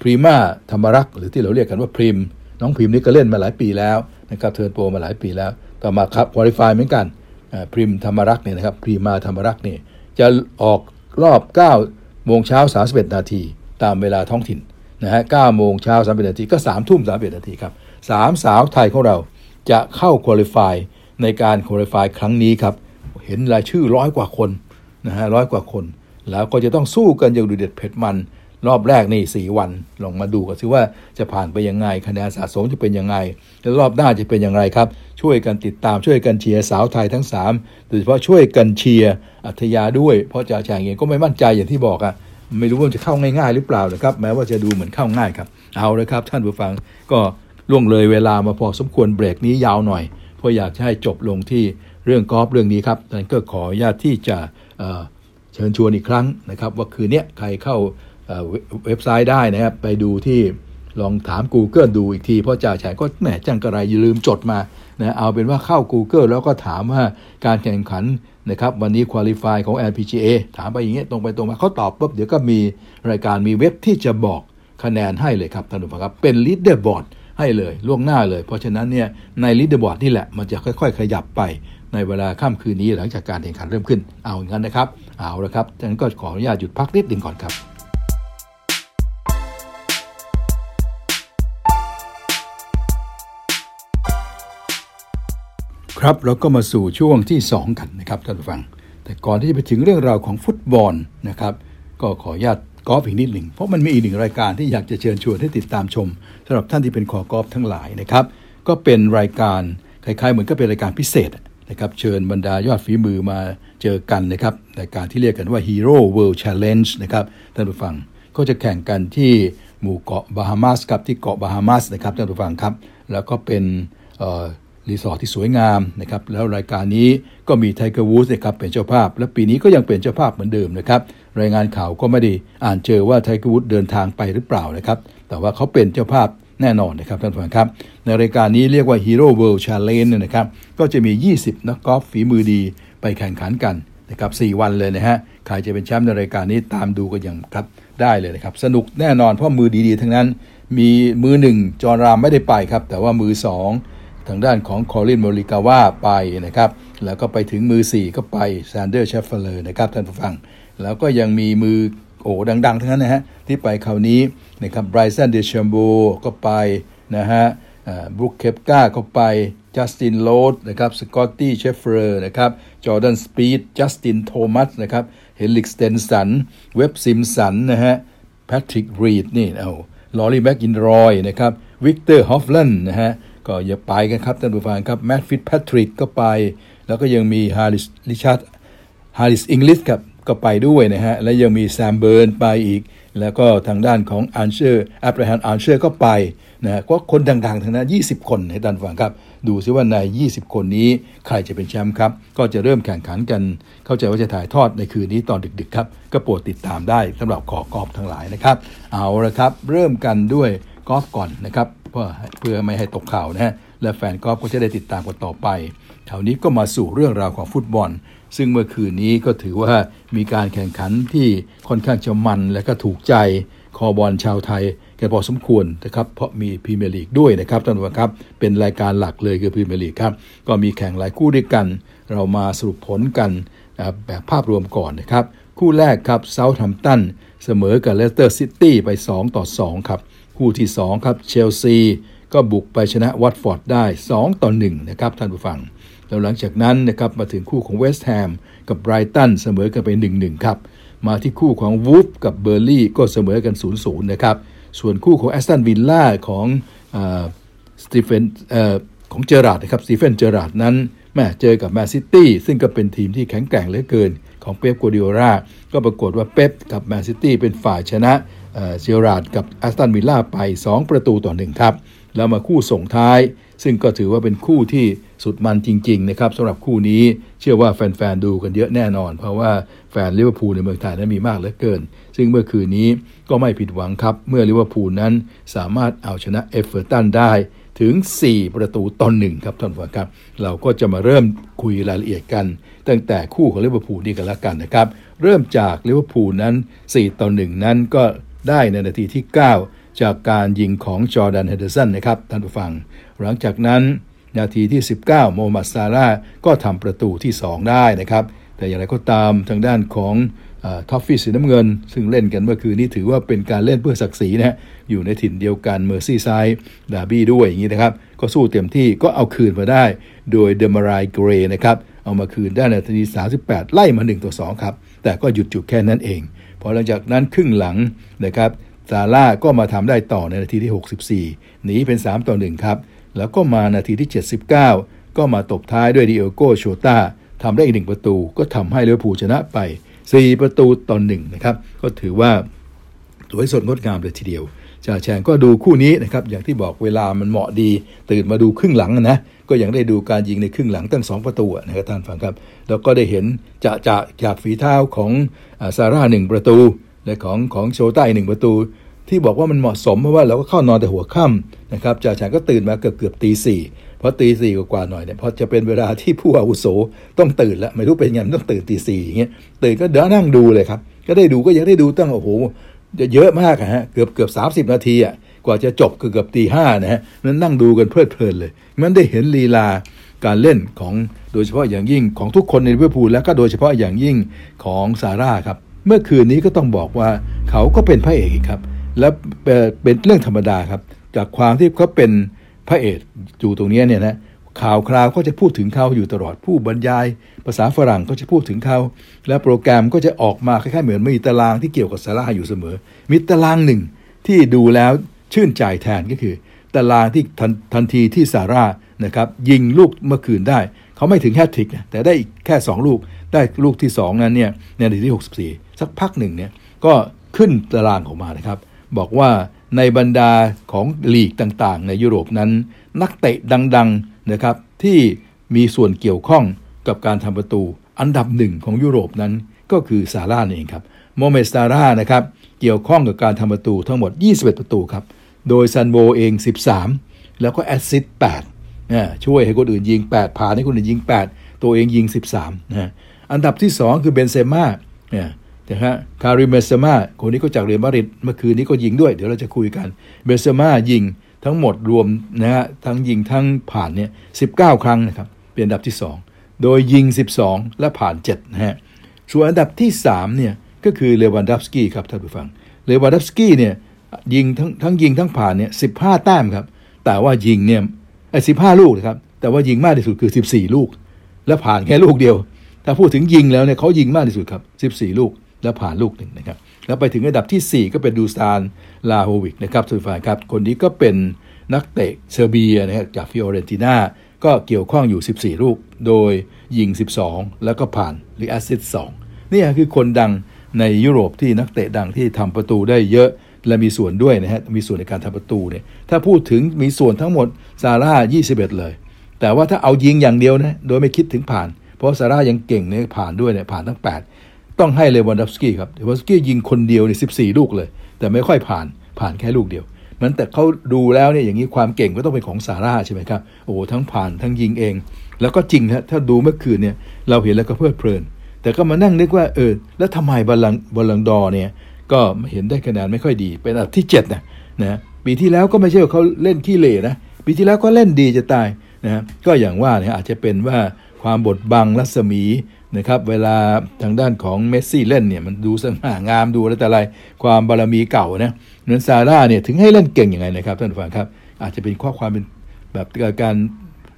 พรีมาธรรมรักษ์หรือที่เราเรียกกันว่าพริม น้องพริมนี่ก็เล่นมาหลายปีแล้วนะครับเทิร์นโปรมาหลายปีแล้ว ต่อมาครับคุริฟายเหมือนกันพริมธรรมรักษ์เนี่ยนะครับพรีมาธรรมรักษ์เนี่ยจะออกรอบ 9 โมงเช้า 31 นาทีตามเวลาท้องถิ่น นะฮะ9โมงเช้า31นาทีก็3ทุ่ม31นาทีครับสามสาวไทยของเราจะเข้าคุริฟายในการคุริฟายครั้งนี้ครับ เห็นรายชื่อร้อยกว่าคนนะฮะร้อยกว่าคน แล้วก็จะต้องสู้กันอย่างดุเด็ดเผ็ดมัน รอบแรกนี่4วัน ลองมาดูกันสิว่าจะผ่านไปยังไงคะแนนสะสมจะเป็นยังไงแล้วรอบหน้าจะเป็นอย่างไรครับ ช่วยกันติดตามช่วยกันเชียร์สาวไทยทั้ง3โดยเฉพาะช่วยกันเชียร์อัธยาด้วย เพราะจ่าแฉงเองก็ไม่มั่นใจอย่างที่บอกอะ ไม่รู้ว่าจะเข้าง่ายๆหรือเปล่านะครับ แม้ว่าจะดูเหมือนเข้าง่ายครับ เอาเลยครับ ท่านผู้ฟังก็ล่วงเลยเวลามาพอสมควรเบรกนี้ยาวหน่อย เพราะอยากให้จบลงที่เรื่องกอล์ฟเรื่องนี้ครับดังนั้นก็ขออนุญาตที่จะเชิญชวนอีกครั้งนะครับ ว่าคืนนี้ใครเข้าเว็บไซต์ได้นะครับ ไปดูที่ลองถาม Google ดูอีกที เพราะจ่าแฉก็แหมจังกระไรอย่าลืมจดมา นะเอาเป็นว่าเข้า Google แล้วก็ถามว่าการแข่งขันนะครับวันนี้ qualify ของ LPGA ถามไปอย่างเงี้ยตรงไปตรงมาเขาตอบปุ๊บเดี๋ยวก็มีรายการมีเว็บที่จะบอกคะแนนให้เลยครับท่านผู้ฟังครับ เป็น leaderboard ให้เลยล่วงหน้าเลย เพราะฉะนั้นเนี่ยใน leaderboard นี่แหละมันจะค่อย ๆ ขยับไปในเวลาค่ำคืนนี้หลังจากการแข่งขันเริ่มขึ้นเอาอย่างนั้นนะครับ เอาละครับดังนั้นก็ขออนุญาตหยุดพักนิดหนึ่งก่อนครับ ครับเราก็มาสู่ช่วงที่ 2 กันนะครับท่านผู้ฟัง แต่ก่อนที่จะไปถึงเรื่องราวของฟุตบอลนะครับ ก็ขออนุญาตกอล์ฟอีกนิดหนึ่งเพราะมันมีอีกหนึ่งรายการที่อยากจะเชิญชวนให้ติดตามชมสำหรับท่านที่เป็นคอกอล์ฟทั้งหลายนะครับ ก็เป็นรายการคล้ายๆ เหมือนก็เป็นรายการพิเศษนะครับเชิญบรรดายอดฝีมือมาเจอกันนะครับรายการที่เรียกกันว่า Hero World Challenge นะครับท่านผู้ฟังก็จะแข่งกันที่หมู่เกาะบาฮามาสครับที่เกาะบาฮามาสนะครับท่านผู้ฟังครับ แล้วก็เป็น รีสอร์ทที่สวยงามนะครับแล้วรายการนี้ก็มีไทเกอร์วูดนะครับเป็นเจ้าภาพ และปีนี้ก็ยังเป็นเจ้าภาพเหมือนเดิมนะครับรายงานข่าวก็ไม่ได้อ่านเจอว่าไทเกอร์วูดเดินทางไปหรือเปล่านะครับแต่ว่าเขาเป็นเจ้าภาพแน่นอนนะครับท่านผู้ฟังครับ ในรายการนี้เรียกว่า Hero World Challenge นะครับก็จะมี 20 นักกอล์ฟฝีมือดีไปแข่งขันกันนะครับ4วันเลยนะฮะใครจะเป็นแชมป์ในรายการนี้ตามดูกันอย่างครับได้เลยนะครับสนุกแน่นอนเพราะมือดีๆ ทั้งนั้น มีมือหนึ่งจอนราห์มไม่ได้ไปครับแต่ว่ามือ2 ทางด้านของคอลินโมริกาว่าไปนะครับ แล้วก็ไปถึงมือ 4 ก็ไปแซนเดอร์ชอฟเฟเลนะครับท่านผู้ฟัง แล้วก็ยังมีมือโอ้ดังๆ ทั้งนั้นนะฮะ ที่ไปคราวนี้นะครับไบรซันเดชัมโบก็ไปนะฮะบรูคเคปกาก็ไปจัสตินโรสนะครับสกอตตี้เชฟเฟลอร์นะครับจอร์แดนสปีธจัสตินโทมัสนะครับเฮนริกสเตนสันเว็บซิมสันนะฮะแพทริกรีดนี่เอารอรี่แม็คอิลรอยนะครับวิกเตอร์ฮอฟแลนด์นะฮะ ก็อย่าไปกันครับท่านผู้ฟังครับแมตต์ฟิตแพทริกก็ไป แล้วก็ยังมีฮาริสริชาร์ดฮาริสอิงลิสครับก็ไปด้วยนะฮะ และยังมีแซมเบิร์นไปอีก แล้วก็ทางด้านของอันเชอร์แอปเปิลแฮนอันเชอร์ก็ไปนะก็คนดังๆทั้งนั้น 20 คนให้ท่านฟังครับ ดูซิว่าใน 20 คนนี้ใครจะเป็นแชมป์ครับ ก็จะเริ่มแข่งขันกัน เข้าใจว่าจะถ่ายทอดในคืนนี้ตอนดึกๆครับ ก็โปรดติดตามได้สำหรับขอกอล์ฟทั้งหลายนะครับ เอาละครับ เริ่มกันด้วยกอล์ฟก่อนนะครับ เพื่อเพื่อไม่ให้ตกข่าวนะฮะและแฟนกอล์ฟก็จะได้ติดตามกันต่อไปคราวนี้ก็มาสู่เรื่องราวของฟุตบอล ซึ่งเมื่อคืนนี้ก็ถือว่ามีการแข่งขันที่ค่อนข้างจะมันและก็ถูกใจคอบอลชาวไทยแกพอสมควรนะครับเพราะมีพรีเมียร์ลีกด้วยนะครับท่านผู้ชมครับเป็นรายการหลักเลยคือพรีเมียร์ลีกครับก็มีแข่งหลายคู่ด้วยกัน เรามาสรุปผลกันแบบภาพรวมก่อนนะครับ คู่แรกครับเซาท์แฮมป์ตันเสมอกับเลสเตอร์ซิตี้ไป 2 ต่อ 2 ครับ คู่ที่ 2 ครับเชลซีก็บุกไปชนะวัตฟอร์ดได้ 2 ต่อ 1 นะครับท่านผู้ฟัง แล้วหลังจากนั้นนะครับมาถึงคู่ของเวสต์แฮมกับไบรตันเสมอกันไป 1-1 ครับ มาที่คู่ของวูล์ฟกับเบิร์นลีย์ก็เสมอกัน 0-0 นะครับ ส่วนคู่ของแอสตันวิลล่าของสตีเฟนของเจอราดนะครับสตีเฟนเจอราดนั้นมาเจอกับแมนซิตี้ซึ่งก็เป็นทีมที่แข็งแกร่งเหลือเกินของเป๊ปกัวดิโอราก็ปรากฏว่าเป๊ปกับแมนซิตี้เป็นฝ่ายชนะ เจอราดกับแอสตันวิลล่าไป 2 ประตูต่อ1ครับ แล้วมาคู่ส่งท้าย ซึ่งก็ถือว่าเป็นคู่ที่สุดมันจริง ๆ นะครับสำหรับคู่นี้เชื่อว่าแฟน ๆ ดูกันเยอะแน่นอน เพราะว่าแฟนลิเวอร์พูลในเมืองไทยนั้นมีมากเหลือเกิน ซึ่งเมื่อคืนนี้ก็ไม่ผิดหวังครับ เมื่อลิเวอร์พูลนั้นสามารถเอาชนะเอฟเวอร์ตันได้ถึง 4 ประตูต่อหนึ่งครับท่านผู้ชมครับ เราก็จะมาเริ่มคุยรายละเอียดกัน ตั้งแต่คู่ของลิเวอร์พูลนี่กันแล้วกันนะครับ เริ่มจากลิเวอร์พูลนั้น 4 ต่อ1นั้นก็ ได้ในนาทีที่ 9 จากการยิงของจอร์แดนเฮเดอร์สันนะครับท่านผู้ฟัง หลังจากนั้น นาทีที่ 19 โมฮัมหมัดซาลาห์ก็ทำประตูที่ 2 ได้นะครับ แต่อย่างไรก็ตามทางด้านของท็อฟฟี่สีน้ำเงิน ซึ่งเล่นกันเมื่อคืนนี้ถือว่าเป็นการเล่นเพื่อศักดิ์ศรีนะอยู่ในถิ่นเดียวกันเมอร์ซี่ไซด์ดาร์บี้ด้วยอย่างนี้นะครับ ก็สู้เต็มที่ก็เอาคืนมาได้ โดยเดมารายเกรนะครับ เอามาคืนได้ในนาที 38 ไล่มา 1 ต่อ 2 ครับ แต่ก็หยุดจุดแค่นั้นเอง พอหลังจากนั้นครึ่งหลังนะครับซาลาห์ก็มาทำได้ต่อในนาทีที่ 64 หนีเป็น 3 ต่อ 1 ครับ แล้วก็มานาทีที่ 79 ก็มาตบท้ายด้วยดิโอโกโชตาทำได้อีกหนึ่งประตู ก็ทำให้ลิเวอร์พูลชนะไป 4 ประตูต่อหนึ่งนะครับ ก็ถือว่าสวยสดงดงามเลยทีเดียว จ่าแชงก็ดูคู่นี้นะครับอย่างที่บอกเวลามันเหมาะดี ตื่นมาดูครึ่งหลังนะก็ยังได้ดูการยิงในครึ่งหลังตั้งสองประตูนะครับท่านฟังครับ แล้วก็ได้เห็นจะจะจากฝีเท้าของซาร่าหนึ่งประตู และของของโชต้าหนึ่งประตู ที่บอกว่ามันเหมาะสมเพราะว่าเราก็เข้านอนแต่หัวค่ำนะครับจ่าแชงก็ตื่นมาเกือบเกือบตีสี่พอตีสี่กว่าหน่อยเนี่ยพอจะเป็นเวลาที่ผู้อาวุโสต้องตื่นแล้วไม่รู้เป็นยังต้องตื่นตีสี่อย่างเงี้ยตื่นก็เดี๋ยวนั่งดูเลยครับ ก็ได้ดูก็ยังได้ดูตั้งโอ้โห เยอะมากฮะเกือบเกือบสามสิบนาทีอะกว่าจะจบเกือบตีห้านะฮะนั้นนั่งดูกันเพลิดเพลินเลย มันได้เห็นลีลาการเล่นของโดยเฉพาะอย่างยิ่งของทุกคนในลิเวอร์พูลแล้วก็โดยเฉพาะอย่างยิ่งของซาร่าครับ เมื่อคืนนี้ก็ต้องบอกว่าเขาก็เป็นพระเอกครับ และเป็นเรื่องธรรมดาครับ จากความที่เขาเป็นพระเอกอยู่ตรงนี้เนี่ยนะ ข่าวคราวก็จะพูดถึงเขาอยู่ตลอดผู้บรรยาย ภาษาฝรั่งก็จะพูดถึงเขา และโปรแกรมก็จะออกมาคล้ายๆเหมือนมีตารางที่เกี่ยวกับซาร่าอยู่เสมอ มีตารางหนึ่งที่ดูแล้วชื่นใจแทนก็คือ ตารางที่ทันทนทีที่ซาร่านะครับยิงลูกเมื่อคืนได้ เขาไม่ถึงแฮตทริกแต่ได้อีกแค่ 2 ลูก ได้ลูกที่ 2 นั้นเนี่ยในนาทีที่ 64 สักพักหนึ่งเนี่ยก็ขึ้นตารางออกมานะครับบอกว่าในบรรดาของลีกต่างๆ ในยุโรปนั้น นักเตะดังๆ นะครับที่มีส่วนเกี่ยวข้องกับการทำประตูอันดับหนึ่งของยุโรปนั้นก็คือซาลาห์เองครับโมฮาเหม็ดซาลาห์นะครับเกี่ยวข้องกับการทำประตูทั้งหมด 21 ประตูครับ โดยซัลโวเอง 13 แล้วก็แอสซิสต์8นะช่วยให้คนอื่นยิง 8 ผ่านให้คนอื่นยิง 8 ตัวเองยิง 13นะอันดับที่ 2 คือเบนเซม่าเนี่ยนะฮะคาริมเบนเซม่าคนนี้ก็จากเรอัลมาดริดเมื่อคืนนี้ก็ยิงด้วย เดี๋ยวเราจะคุยกันเบนเซม่ายิง ทั้งหมดรวมนะฮะทั้งยิงทั้งผ่านเนี่ย19ครั้งนะครับเป็นอันดับที่ 2 โดยยิง 12 และผ่าน7นะฮะส่วนอันดับที่3เนี่ยก็คือเลวันดัฟสกี้ครับท่านผู้ฟังเลวานดอฟสกี้เนี่ยยิงทั้งทั้งยิงทั้งผ่านเนี่ย15แต้มครับแต่ว่ายิงเนี่ยไอ้สิบห้าลูกนะครับแต่ว่ายิงมากที่สุดคือ 14 ลูก และผ่านแค่ลูกเดียว ถ้าพูดถึงยิงแล้วเนี่ยเขายิงมากที่สุดครับ 14 ลูก แล้วผ่านลูกหนึ่งนะครับ แล้วไปถึงอันดับที่ 4 ก็เป็นดูซานวลาโฮวิชนะครับสุดฟ้าครับ คนนี้ก็เป็นนักเตะเซอร์เบียนะครับจากฟิโอเรนติน่าก็เกี่ยวข้องอยู่ 14 ลูก โดยยิง 12 แล้วก็ผ่านหรือ assist 2นี่คือคนดังในยุโรปที่นักเตะดังที่ทำประตูได้เยอะและมีส่วนด้วยนะฮะมีส่วนในการทำประตูเนี่ยถ้าพูดถึงมีส่วนทั้งหมดซาร่า 21 เลย แต่ว่าถ้าเอายิงอย่างเดียวนะโดยไม่คิดถึงผ่าน เพราะซาร่ายังเก่งเนี่ยผ่านด้วยเนี่ยผ่านทั้ง 8 ต้องให้เลวันดัฟสกี้ครับเลวันดัฟสกี้ยิงคนเดียวเนี่ย14 ลูกเลย แต่ไม่ค่อยผ่านผ่านแค่ลูกเดียวมันแต่เขาดูแล้วเนี่ยอย่างนี้ความเก่งก็ต้องเป็นของซาร่าใช่ไหมครับโอ้ทั้งผ่านทั้งยิงเอง แล้วก็จริงฮะถ้าดูเมื่อคืนเนี่ยเราเห็นแล้วก็เพลิดเพลิน แต่ก็มานั่งนึกว่าเออแล้วทำไมบอลลังบอลลังดอเนี่ยก็เห็นได้คะแนนไม่ค่อยดี เป็นอันดับที่7นะนะปีที่แล้วก็ไม่ใช่ว่าเขาเล่นขี้เล่นะปีที่แล้วก็เล่นดีจะตายนะก็อย่างว่าเนี่ยอาจจะเป็นว่าความบดบังรัศมี นะครับเวลาทางด้านของเมสซี่เล่นเนี่ยมันดูสง่างามดูอะไรแต่อะไรความบารมีเก่านะเหมือนซาร่าเนี่ยถึงให้เล่นเก่งยังไงนะครับท่านผู้ฟังครับ อาจจะเป็นข้อความเป็นแบบการ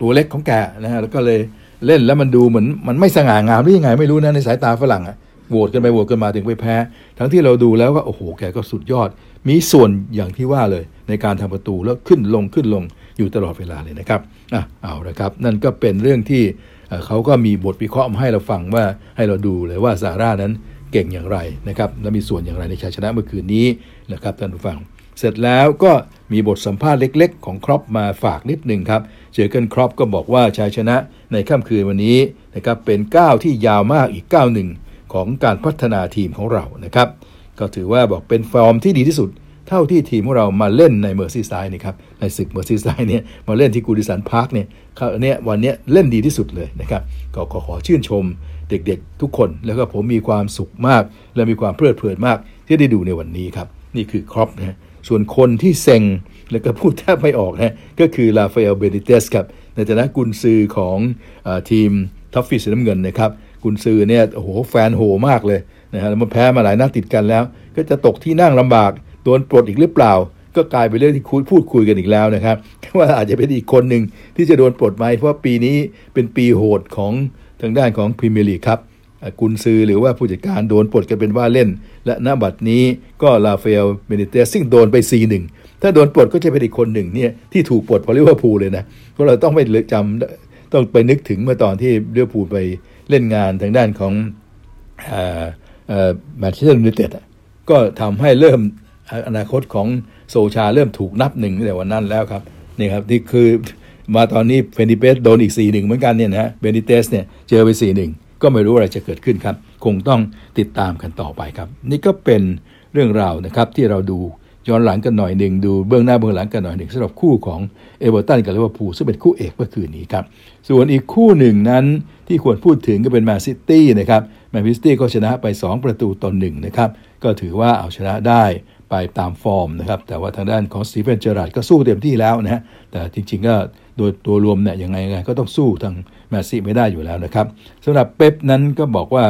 ตัวเล็กของแกนะฮะแล้วก็เลยเล่นแล้วมันดูเหมือนมันไม่สง่างามหรือยังไงไม่รู้นะในสายตาฝรั่งอะโหวตกันไปโหวตกันมาถึงไปแพ้ ทั้งที่เราดูแล้วก็โอ้โหแกก็สุดยอด มีส่วนอย่างที่ว่าเลยในการทำประตูแล้วขึ้นลงขึ้นลงอยู่ตลอดเวลาเลยนะครับอะเอาละครับ นั่นก็เป็นเรื่องที่ เขาก็มีบทวิเคราะห์มาให้เราฟังว่าให้เราดูเลยว่าซาร่านั้นเก่งอย่างไรนะครับและมีส่วนอย่างไรในชัยชนะเมื่อคืนนี้นะครับท่านผู้ฟัง เสร็จแล้วก็มีบทสัมภาษณ์เล็ก ๆ ของคล็อปป์มาฝากนิดหนึ่งครับเจอร์เก้นคล็อปป์ก็บอกว่าชัยชนะในค่ำคืนวันนี้นะครับเป็นก้าวที่ยาวมากอีกก้าวหนึ่งของการพัฒนาทีมของเรานะครับก็ถือว่าบอกเป็นฟอร์มที่ดีที่สุด เท่าที่ทีมของเรามาเล่นในเมอร์ซีไซด์นี่ครับในศึกเมอร์ซีไซด์เนี่ยมาเล่นที่กูดิสันพาร์คเนี่ยเขาเนี่ยวันนี้เล่นดีที่สุดเลยนะครับก็ขอขอชื่นชมเด็กๆทุกคน แล้วก็ผมมีความสุขมาก และมีความเพลิดเพลินมากที่ได้ดูในวันนี้ครับ นี่คือคล็อปป์นะส่วนคนที่เซ็งแล้วก็พูดแทบไม่ออกนะก็คือราฟาเอลเบนิเตสครับในฐานะกุนซือของอทีมท็อฟฟี่สีน้ำเงินนะครับกุนซือเนี่ยโอ้โหแฟนโห่มากเลยนะฮะแล้วมันแพ้มาหลายนัดติดกันแล้ว ก็จะตกที่นั่งลำบาก โดนปลดอีกหรือเปล่า ก็กลายเป็นเรื่องที่คุยพูดคุยกันอีกแล้วนะครับว่าอาจจะเป็นอีกคนหนึ่งที่จะโดนปลดไหมเพราะปีนี้เป็นปีโหดของทางด้านของพรีเมียร์ลีกครับกุนซือหรือว่าผู้จัดการโดนปลดกันเป็นว่าเล่น และณบัดนี้ก็ราฟาเอลเบนิเตสซึ่งโดนไป 4-1 ถ้าโดนปลดก็จะเป็นอีกคนหนึ่งเนี่ยที่ถูกปลดเพราะลิเวอร์พูลเลยนะเพราะเราต้องไม่จำต้องไปนึกถึงเมื่อตอนที่ลิเวอร์พูลไปเล่นงานทางด้านของแมนเชสเตอร์ยูไนเต็ดก็ทำให้เริ่ม อนาคตของโซลชาเริ่มถูกนับหนึ่งแต่วันนั้นแล้วครับนี่ครับนี่คือมาตอนนี้เบนิเตสโดนอีก 4-1 เหมือนกันเนี่ยนะเบนิเตสเนี่ยเจอไป 4-1 ก็ไม่รู้อะไรจะเกิดขึ้นครับ คงต้องติดตามกันต่อไปครับ นี่ก็เป็นเรื่องราวนะครับที่เราดูย้อนหลังกันหน่อยหนึ่งดูเบื้องหน้าเบื้องหลังกันหน่อยหนึ่งสำหรับคู่ของเอเวอร์ตันกับลิเวอร์พูลซึ่งเป็นคู่เอกเมื่อคืนนี้ครับ ส่วนอีกคู่หนึ่งนั้นที่ควรพูดถึงก็เป็นแมนซิตี้นะครับแมนซิตี้ก็ชนะไป 2 ประตูต่อหนึ่งนะครับก็ถือว่าเอาชนะได้ ไปตามฟอร์มนะครับ แต่ว่าทางด้านของสตีเวนเจอร์ราร์ดก็สู้เต็มที่แล้วนะฮะแต่จริง ๆ ก็โดยตัวรวมเนี่ยยังไงไงก็ต้องสู้ทางแมนซีไม่ได้อยู่แล้วนะครับสำหรับเป๊ปนั้นก็บอกว่า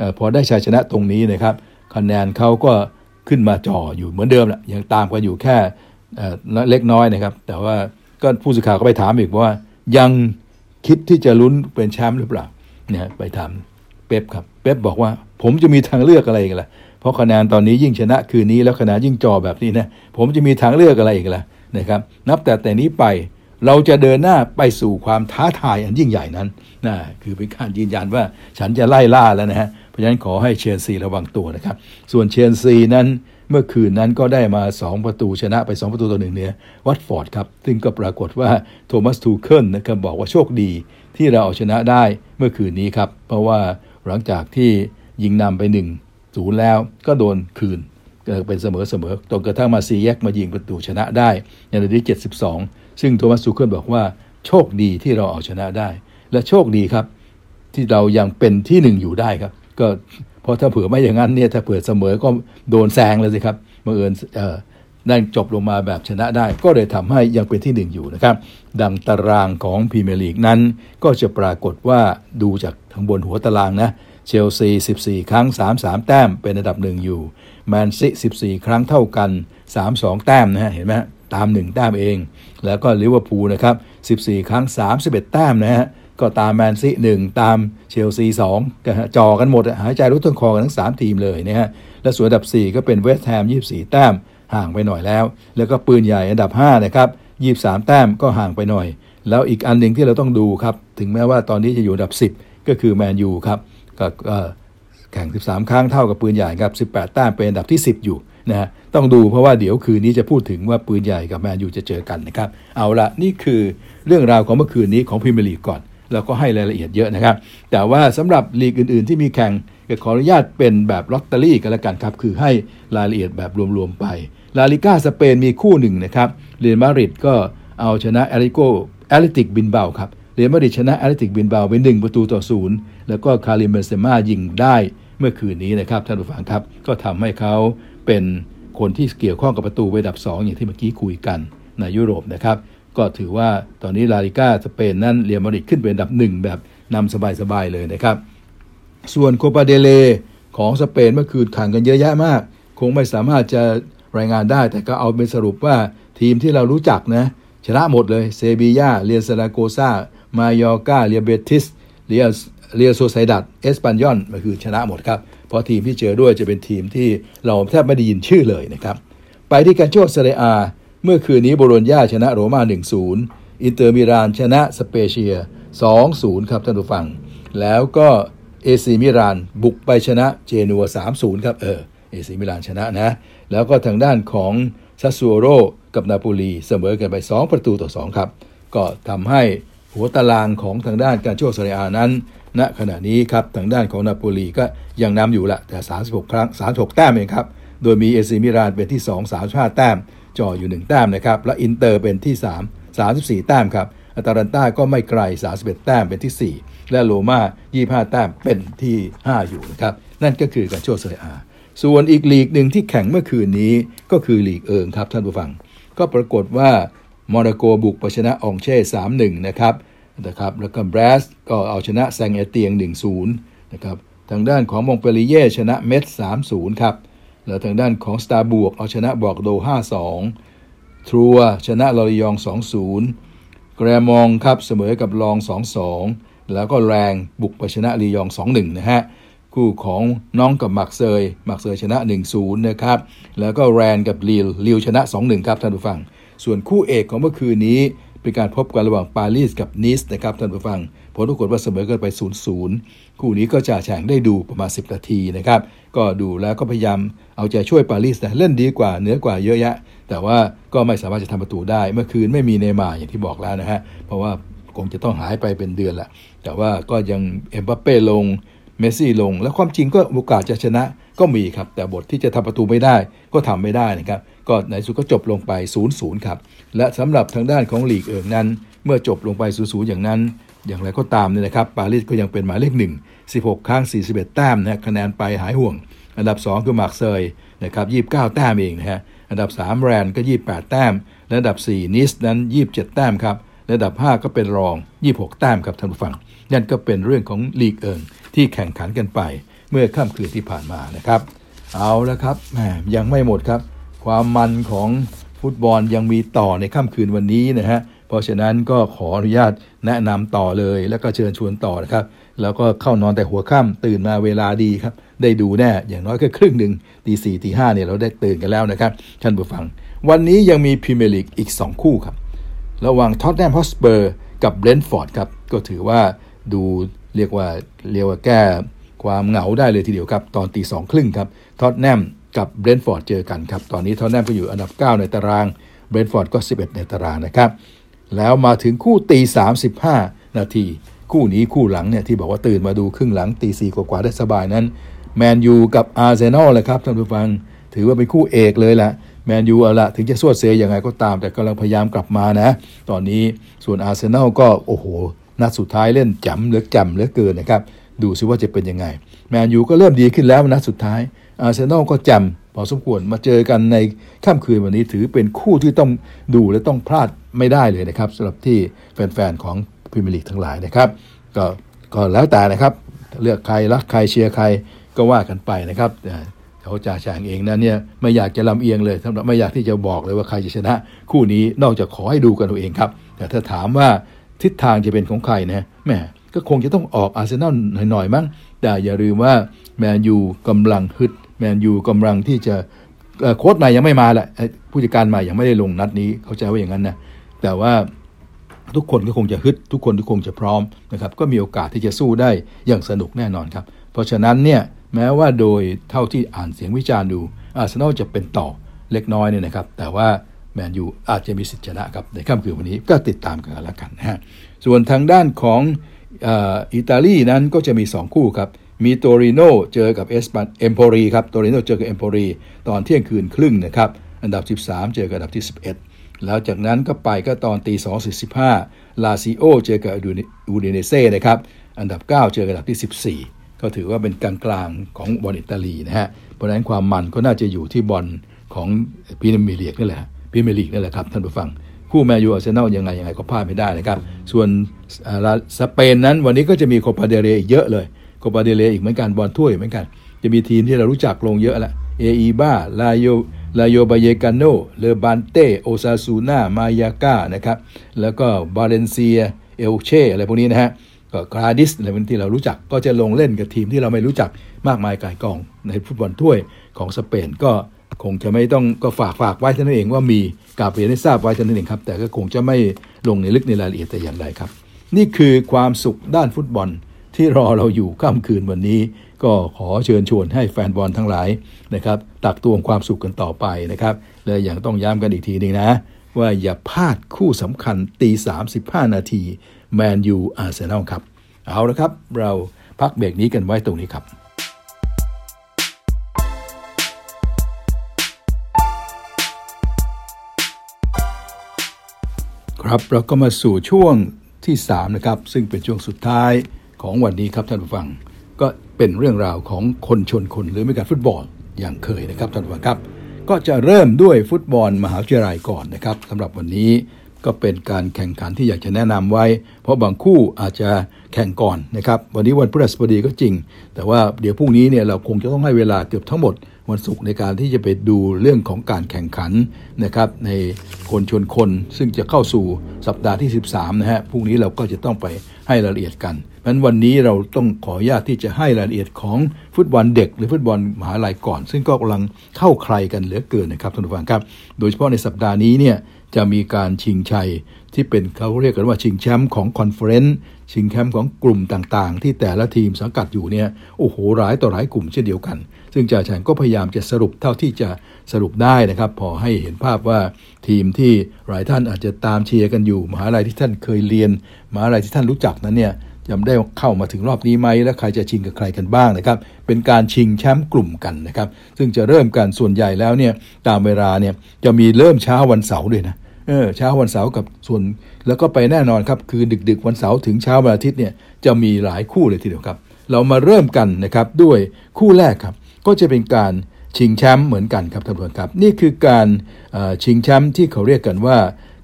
อพอได้ชัยชนะตรงนี้นะครับคะแนนเขาก็ขึ้นมาจ่ออยู่เหมือนเดิมแหละยังตามกันอยู่แค่เล็กน้อยนะครับ แต่ว่าก็ผู้สื่อข่าวก็ไปถามอีกว่ายังคิดที่จะลุ้นเป็นแชมป์หรือเปล่าเนี่ยไปถามเป๊ปครับเป๊ปบอกว่าผมจะมีทางเลือกอะไรกันล่ะ เพราะคะแนนตอนนี้ยิ่งชนะคืนนี้แล้วคะแนนยิ่งจ่อแบบนี้นะผมจะมีทางเลือกอะไรอีกล่ะนะครับ นับแต่แต่นี้ไปเราจะเดินหน้าไปสู่ความท้าทายอันยิ่งใหญ่นั้นนะคือเป็นการยืนยันว่าฉันจะไล่ล่าแล้วนะฮะเพราะฉะนั้นขอให้เชลซีระวังตัวนะครับ ส่วนเชลซีนั้นเมื่อคืนนั้นก็ได้มา 2 ประตูชนะไป 2 ประตูต่อหนึ่งเนี่ยวัตฟอร์ดครับ ซึ่งก็ปรากฏว่าโทมัสทูเคิลนะครับบอกว่าโชคดีที่เราเอาชนะได้เมื่อคืนนี้ครับ เพราะว่าหลังจากที่ยิงนำไป 1 ศูนย์แล้วก็โดนคืนเป็นเสมอเสมอจนกระทั่งมาซีแยกมายิงประตูชนะได้ในนาที72 ซึ่งโทมัสซูเคิลบอกว่าโชคดีที่เราเอาชนะได้ และโชคดีครับที่เรายังเป็นที่หนึ่งอยู่ได้ครับ ก็เพราะถ้าเผื่อไม่อย่างนั้นเนี่ยถ้าเผื่อเสมอก็โดนแซงเลยสิครับเมื่อเอิญได้จบลงมาแบบชนะได้ ก็เลยทำให้ยังเป็นที่หนึ่งอยู่นะครับ ดังตารางของพรีเมียร์ลีกนั้น ก็จะปรากฏว่าดูจากทางบนหัวตารางนะ เชลซี 14 ครั้ง 33 แต้มเป็นอันดับหนึ่งอยู่ แมนซี14 ครั้งเท่ากัน 32 แต้มนะฮะ เห็นไหมตาม 1 แต้มเอง แล้วก็ลิเวอร์พูลนะครับ 14 ครั้ง 31 แต้มนะฮะ ก็ตามแมนซีหนึ่งตามเชลซีสองจ่อกันหมด หายใจรดต้นคอกันทั้ง 3 ทีมเลยนะฮะ และส่วนอันดับ 4 ก็เป็นเวสต์แฮม 24 แต้มห่างไปหน่อยแล้ว แล้วก็ปืนใหญ่อันดับ5นะครับ23 แต้มก็ห่างไปหน่อย แล้วอีกอันหนึ่งที่เราต้องดูครับ ถึงแม้ว่าตอนนี้จะอยู่อันดับ 10 ก็คือแมนยูครับ ก็แข่ง 13 ครั้งเท่ากับปืนใหญ่ครับ 18 แต้มเป็นอันดับที่ 10 อยู่นะฮะต้องดูเพราะว่าเดี๋ยวคืนนี้จะพูดถึงว่าปืนใหญ่กับแมนยูจะเจอกันนะครับ เอาละนี่คือเรื่องราวของเมื่อคืนนี้ของพรีเมียร์ลีกก่อน แล้วก็ให้รายละเอียดเยอะนะครับ แต่ว่าสำหรับลีกอื่น ๆ ที่มีแข่งก็ขออนุญาตเป็นแบบลอตเตอรี่กันละกันครับ คือให้รายละเอียดแบบรวม ๆ ไปลาลิก้าสเปนมีคู่หนึ่งนะครับเรอัลมาดริดก็เอาชนะแอตเลติกแอตเลติกบิลเบาครับ เรอัลมาดริดชนะแอตเลติกบิลเบาไป1ประตูต่อศูนย์แล้วก็คาริมเบนเซม่ายิงได้เมื่อคืนนี้นะครับท่านผู้ฟังครับ ก็ทำให้เขาเป็นคนที่เกี่ยวข้องกับประตูอันดับ 2 อย่างที่เมื่อกี้คุยกันในยุโรปนะครับ ก็ถือว่าตอนนี้ลาลิก้าสเปนนั้นเรอัลมาดริดขึ้นเป็นอันดับหนึ่งแบบนำสบายๆเลยนะครับ ส่วนโคปาเดลเรย์ของสเปนเมื่อคืนแข่งกันเยอะแยะมาก คงไม่สามารถจะรายงานได้ แต่ก็เอาเป็นสรุปว่าทีมที่เรารู้จักนะชนะหมดเลยเซบียาเรอัลซาราโกซา มายอร์กาเรอัลเบติสเรอัลเรอัลโซเซียดาดเอสปันยอนก็คือชนะหมดครับ เพราะทีมที่เจอด้วยจะเป็นทีมที่เราแทบไม่ได้ยินชื่อเลยนะครับ ไปที่กัลโช่เซเรียเมื่อคืนนี้โบโลญญาชนะโรม่า 1-0 อินเตอร์มิลานชนะสเปเชีย 2-0 ครับท่านผู้ฟัง แล้วก็เอซีมิลานบุกไปชนะเจนัว 3-0 ครับเออเอซีมิลานชนะนะ แล้วก็ทางด้านของซัสซูโอโลกับนาโปลีเสมอกันไป 2 ประตูต่อ 2 ครับ ก็ทำให้ หัวตารางของทางด้านกัลโช่เซเรียนั้นณขณะนี้ครับทางด้านของนาโปลีก็ยังนำอยู่ละแต่ 36 ครั้ง 36 แต้มเองครับโดยมีเอซีมิลานเป็นที่ 2 35 แต้มจ่ออยู่ 1 แต้มนะครับและอินเตอร์เป็นที่ 3 34 แต้มครับอัตาลันต้าก็ไม่ไกล 31 แต้มเป็นที่ 4 และโรมา25 แต้มเป็นที่ 5 อยู่นะครับนั่นก็คือกัลโช่เซเรียส่วนอีกลีกหนึ่งที่แข่งเมื่อคืนนี้ก็คือลีกเอิงครับท่านผู้ฟัง ก็ปรากฏว่า โมนาโกบุกไปชนะอองเช่ร์3-1นะครับนะครับแล้วก็แบรสต์ก็เอาชนะแซงต์เอเตียน 1-0นะครับทางด้านของมงต์เปลลิเย่ร์ชนะเม็ตซ์3-0ครับแล้วทางด้านของสตาร์บวกเอาชนะบอกโด 5-2 ทรัวชนะลอริยอง 2-0 แกรมองครับเสมอกับลอง 2-2 แล้วก็แรงบุกไปชนะลียอง 2-1 นะฮะคู่ของน้องกับมักเซยมักเซยชนะ 1-0 นะครับ แล้วก็แรนกับลีลลีลชนะ 2-1 ครับท่านผู้ฟัง ส่วนคู่เอกของเมื่อคืนนี้เป็นการพบกันระหว่างปารีสกับนิสนะครับท่านผู้ฟัง ผลปรากฏว่าเสมอกันไป 0-0 คู่นี้ก็จะแข่งได้ดูประมาณ 10 นาทีนะครับ ก็ดูแล้วก็พยายามเอาใจช่วยปารีสนะเล่นดีกว่าเหนือกว่าเยอะแยะ แต่ว่าก็ไม่สามารถจะทำประตูได้ เมื่อคืนไม่มีเนมาอย่างที่บอกแล้วนะฮะ เพราะว่าคงจะต้องหายไปเป็นเดือนแหละแต่ว่าก็ยังเอ็มบัปเป้ลง เมสซี่ลง แล้วความจริงก็โอกาสจะชนะก็มีครับ แต่บทที่จะทำประตูไม่ได้ก็ทำไม่ได้นะครับ ก็ในสุดก็จบลงไป 0-0 ครับ และสำหรับทางด้านของลีกเอิงนั้น เมื่อจบลงไป 0-0 อย่างนั้น อย่างไรก็ตามเนี่ยนะครับปารีสก็ยังเป็นหมายเลขหนึ่ง16 ครั้ง 41 แต้มนะคะแนนไปหายห่วง อันดับ 2 คือมาร์กเซยนะครับ29 แต้มเองนะฮะอันดับ 3 แรนก็ 28 แต้มและอันดับ 4 นีซนั้น 27 แต้มครับและอันดับ 5 ก็เป็นล็องส์ 26 แต้มครับท่านผู้ฟัง นั่นก็เป็นเรื่องของลีกเอิงที่แข่งขันกันไป เมื่อค่ำคืนที่ผ่านมานะครับ เอาละครับแหมยังไม่หมดครับ ความมันของฟุตบอลยังมีต่อในค่ำคืนวันนี้นะฮะ เพราะฉะนั้นก็ขออนุญาตแนะนำต่อเลย แล้วก็เชิญชวนต่อนะครับ แล้วก็เข้านอนแต่หัวค่ำตื่นมาเวลาดีครับ ได้ดูแน่ อย่างน้อยก็ครึ่งหนึ่งตีสี่ตีห้าเนี่ยเราได้ตื่นกันแล้วนะครับท่านผู้ฟัง วันนี้ยังมีพรีเมียร์ลีกอีก 2 คู่ครับ ระหว่างท็อตแนมฮอตสเปอร์กับเบรนท์ฟอร์ดครับ ก็ถือว่าดูเรียกว่าเรียกว่าแก้ความเหงาได้เลยทีเดียวครับ ตอนตีสองครึ่งครับท็อตแนม กับเบรนท์ฟอร์ดเจอกันครับ ตอนนี้ท็อตแนมก็อยู่อันดับ 9 ในตารางเบรนท์ฟอร์ดก็ 11 ในตารางนะครับ แล้วมาถึงคู่ตี35 นาที คู่นี้คู่หลังเนี่ยที่บอกว่าตื่นมาดูครึ่งหลังตีสี่กว่าๆได้สบายนั้นแมนยูกับอาร์เซนอลเลยครับท่านผู้ฟัง ถือว่าเป็นคู่เอกเลยละแมนยูเอาละถึงจะสวดเสียยังไงก็ตาม แต่กำลังพยายามกลับมานะ ตอนนี้ส่วนอาร์เซนอลก็โอ้โหนัดสุดท้ายเล่นจำเหลือจำเหลือเกินนะครับ ดูซิว่าจะเป็นยังไง แมนยูก็เริ่มดีขึ้นแล้วนัดสุดท้าย อาร์เซนอลก็จำพอสมควรมาเจอกันในค่ำคืนวันนี้ถือเป็นคู่ที่ต้องดูและต้องพลาดไม่ได้เลยนะครับสำหรับที่แฟนๆของพรีเมียร์ลีกทั้งหลายนะครับ ก็ก็แล้วแต่นะครับ เลือกใครรักใครเชียร์ใครก็ว่ากันไปนะครับเขาจ่าแฉงเองนะเนี่ยไม่อยากจะลำเอียงเลยสำหรับไม่อยากที่จะบอกเลยว่าใครจะชนะ คู่นี้นอกจากขอให้ดูกันเอาเองครับ แต่ถ้าถามว่าทิศทางจะเป็นของใครนะแหมก็คงจะต้องออกอาร์เซนอลหน่อยๆมั้งแต่อย่าลืมว่าแมนยูกำลังฮึด แมนยูกำลังที่จะโค้ชใหม่ยังไม่มาแหละผู้จัดการใหม่ยังไม่ได้ลงนัดนี้ เข้าใจว่าอย่างนั้นนะแต่ว่าทุกคนก็คงจะฮึดทุกคนก็คงจะพร้อมนะครับก็มีโอกาสที่จะสู้ได้อย่างสนุกแน่นอนครับ เพราะฉะนั้นเนี่ยแม้ว่าโดยเท่าที่อ่านเสียงวิจารณ์ดูอาร์เซนอลจะเป็นต่อเล็กน้อยเนี่ยนะครับแต่ว่าแมนยูอาจจะมีสิทธิชนะครับในค่ำคืนวันนี้ก็ติดตามกันแล้วกันนะฮะส่วนทางด้านของอิตาลีนั้นก็จะมี 2 คู่ครับ มีโตริโนเจอกับเอสปันเอมโพรีครับโตริโนเจอกับเอมโพรีตอนเที่ยงคืนครึ่งนะครับ อันดับ 13 เจอกับอันดับที่ 11 แล้วจากนั้นก็ไปก็ตอนตี2 45ลาซิโอเจอกับอูดิเนเซ่นะครับ อันดับ 9 เจอกับอันดับที่ 14 ก็ถือว่าเป็นกลางๆของบอลอิตาลีนะฮะ เพราะฉะนั้นความมันก็น่าจะอยู่ที่บอลของพรีเมียร์ลีกนี่แหละพรีเมียร์ลีกนี่แหละครับท่านผู้ฟังคู่แมนยูอาร์เซนอลยังไงยังไงก็พลาดไม่ได้นะครับ ส่วนสเปนนั้นวันนี้ก็จะมีโคปาเดลเรย์เยอะเลย โคปาเดลเรย์อีกเหมือนกันบอลถ้วยเหมือนกัน จะมีทีมที่เรารู้จักลงเยอะละเออีบาราโยราโยบาเยกาโนเลบานเตโอซาซูน่ามายอร์ก้านะครับแล้วก็บาเลนเซียเอลเช่อะไรพวกนี้นะฮะก็กราดิสอะไรพวกที่เรารู้จักก็จะลงเล่นกับทีมที่เราไม่รู้จักมากมายกายกองในฟุตบอลถ้วยของสเปนก็คงจะไม่ต้องก็ฝากฝากไว้ท่านั้นเองว่ามีกาเปลียนให้ทราบไว้ท่านั้นเองครับ แต่ก็คงจะไม่ลงในลึกในรายละเอียดแต่อย่างใดครับ นี่คือความสุขด้านฟุตบอล ที่รอเราอยู่ค่ำคืนวันนี้ ก็ขอเชิญชวนให้แฟนบอลทั้งหลายนะครับ ตักตวงความสุขกันต่อไปนะครับ และอย่างต้องย้ำกันอีกทีหนึ่งนะ ว่าอย่าพลาดคู่สำคัญตี 35 นาทีแมนยูอาร์เซนอลครับ เอาละครับ เราพักเบรกนี้กันไว้ตรงนี้ครับครับเราก็มาสู่ช่วงที่ 3 นะครับ ซึ่งเป็นช่วงสุดท้าย ของวันนี้ครับท่านผู้ฟัง ก็เป็นเรื่องราวของคนชนคนหรือไม่การฟุตบอลอย่างเคยนะครับท่านผู้ฟังครับ ก็จะเริ่มด้วยฟุตบอลมหาวิทยาลัยก่อนนะครับสำหรับวันนี้ก็เป็นการแข่งขันที่อยากจะแนะนำไว้ เพราะบางคู่อาจจะแข่งก่อนนะครับ วันนี้วันพฤหัสบดีก็จริง แต่ว่าเดี๋ยวพรุ่งนี้เนี่ยเราคงจะต้องให้เวลาเกือบทั้งหมด วันศุกร์ในการที่จะไปดูเรื่องของการแข่งขันนะครับในคนชนคนซึ่งจะเข้าสู่สัปดาห์ที่ 13นะฮะพรุ่งนี้เราก็จะต้องไปให้รายละเอียดกันเพราะวันนี้เราต้องขออนุญาตที่จะให้รายละเอียดของฟุตบอลเด็ก หรือฟุตบอลมหาลัยก่อน ซึ่งก็กำลังเข้าไคลกันเหลือเกินนะครับท่านผู้ฟังครับ โดยเฉพาะในสัปดาห์นี้เนี่ยจะมีการชิงชัยที่เป็นเขาเรียกกันว่าชิงแชมป์ของ conference ชิงแชมป์ของกลุ่มต่างๆ ที่แต่ละทีมสังกัดอยู่เนี่ยโอ้โหหลายต่อหลายกลุ่มเช่นเดียวกัน ซึ่งจ่าแฉ่งก็พยายามจะสรุปเท่าที่จะสรุปได้นะครับ พอให้เห็นภาพว่าทีมที่หลายท่านอาจจะตามเชียร์กันอยู่มหาลัยที่ท่านเคยเรียนมหาลัยที่ท่านรู้จักนั้นเนี่ยจะได้เข้ามาถึงรอบนี้ไหมและใครจะชิงกับใครกันบ้างนะครับ เป็นการชิงแชมป์กลุ่มกันนะครับ ซึ่งจะเริ่มกันส่วนใหญ่แล้วเนี่ยตามเวลาเนี่ยจะมีเริ่มเช้าวันเสาร์ด้วยนะเออเช้าวันเสาร์กับส่วน แล้วก็ไปแน่นอนครับ คือดึก ๆ วันเสาร์ถึงเช้าวันอาทิตย์เนี่ยจะมีหลายคู่เลยทีเดียวครับ เรามาเริ่มกันนะครับด้วยคู่แรกครับ ก็จะเป็นการชิงแชมป์เหมือนกันครับท่านผู้ชมครับ นี่คือการชิงแชมป์ที่เขาเรียกกันว่า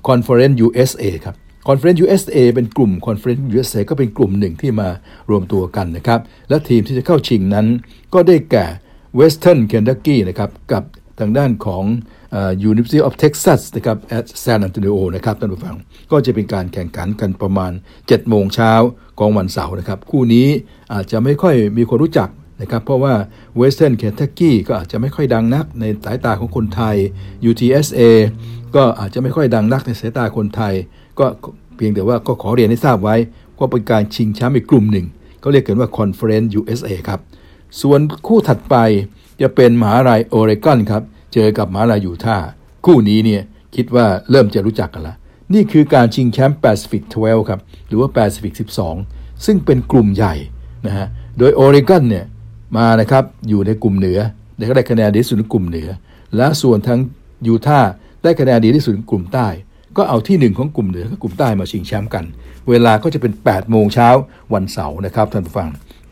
Conference USA ครับ Conference USA เป็นกลุ่ม Conference USA ก็เป็นกลุ่มหนึ่งที่มารวมตัวกันนะครับ และทีมที่จะเข้าชิงนั้น ก็ได้แก่ Western Kentucky นะครับกับทางด้านของ University of Texas นะครับ at San Antonio นะครับท่านผู้ฟัง ก็จะเป็นการแข่งขันกันประมาณ 7 โมงเช้าของวันเสาร์นะครับ คู่นี้อาจจะไม่ค่อยมีคนรู้จัก นะครับเพราะว่า Western Kentucky ก็อาจจะไม่ค่อยดังนักในสายตาของคนไทย UTSA ก็อาจจะไม่ค่อยดังนักในสายตาคนไทย ก็เพียงแต่ว่าก็ขอเรียนให้ทราบไว้ว่าเป็นการชิงแชมป์อีกกลุ่มหนึ่งเขาเรียกกันว่า Conference USA ครับ ส่วนคู่ถัดไปจะเป็นมหาลัยโอเรกอนครับ เจอกับมหาลัยยูทาห์คู่นี้เนี่ยคิดว่าเริ่มจะรู้จักกันละ นี่คือการชิงแชมป์แปซิฟิก12 ครับ หรือว่าแปซิฟิก12 ซึ่งเป็นกลุ่มใหญ่นะฮะ โดยโอเรกอนเนี่ย มานะครับอยู่ในกลุ่มเหนือได้ได้คะแนนดีที่สุดในกลุ่มเหนือ และส่วนทางยูทาห์ได้คะแนนดีที่สุดในกลุ่มใต้ ก็เอาที่หนึ่งของกลุ่มเหนือกับกลุ่มใต้มาชิงแชมป์กัน เวลาก็จะเป็น 8 โมงเช้าวันเสาร์นะครับท่านผู้ฟัง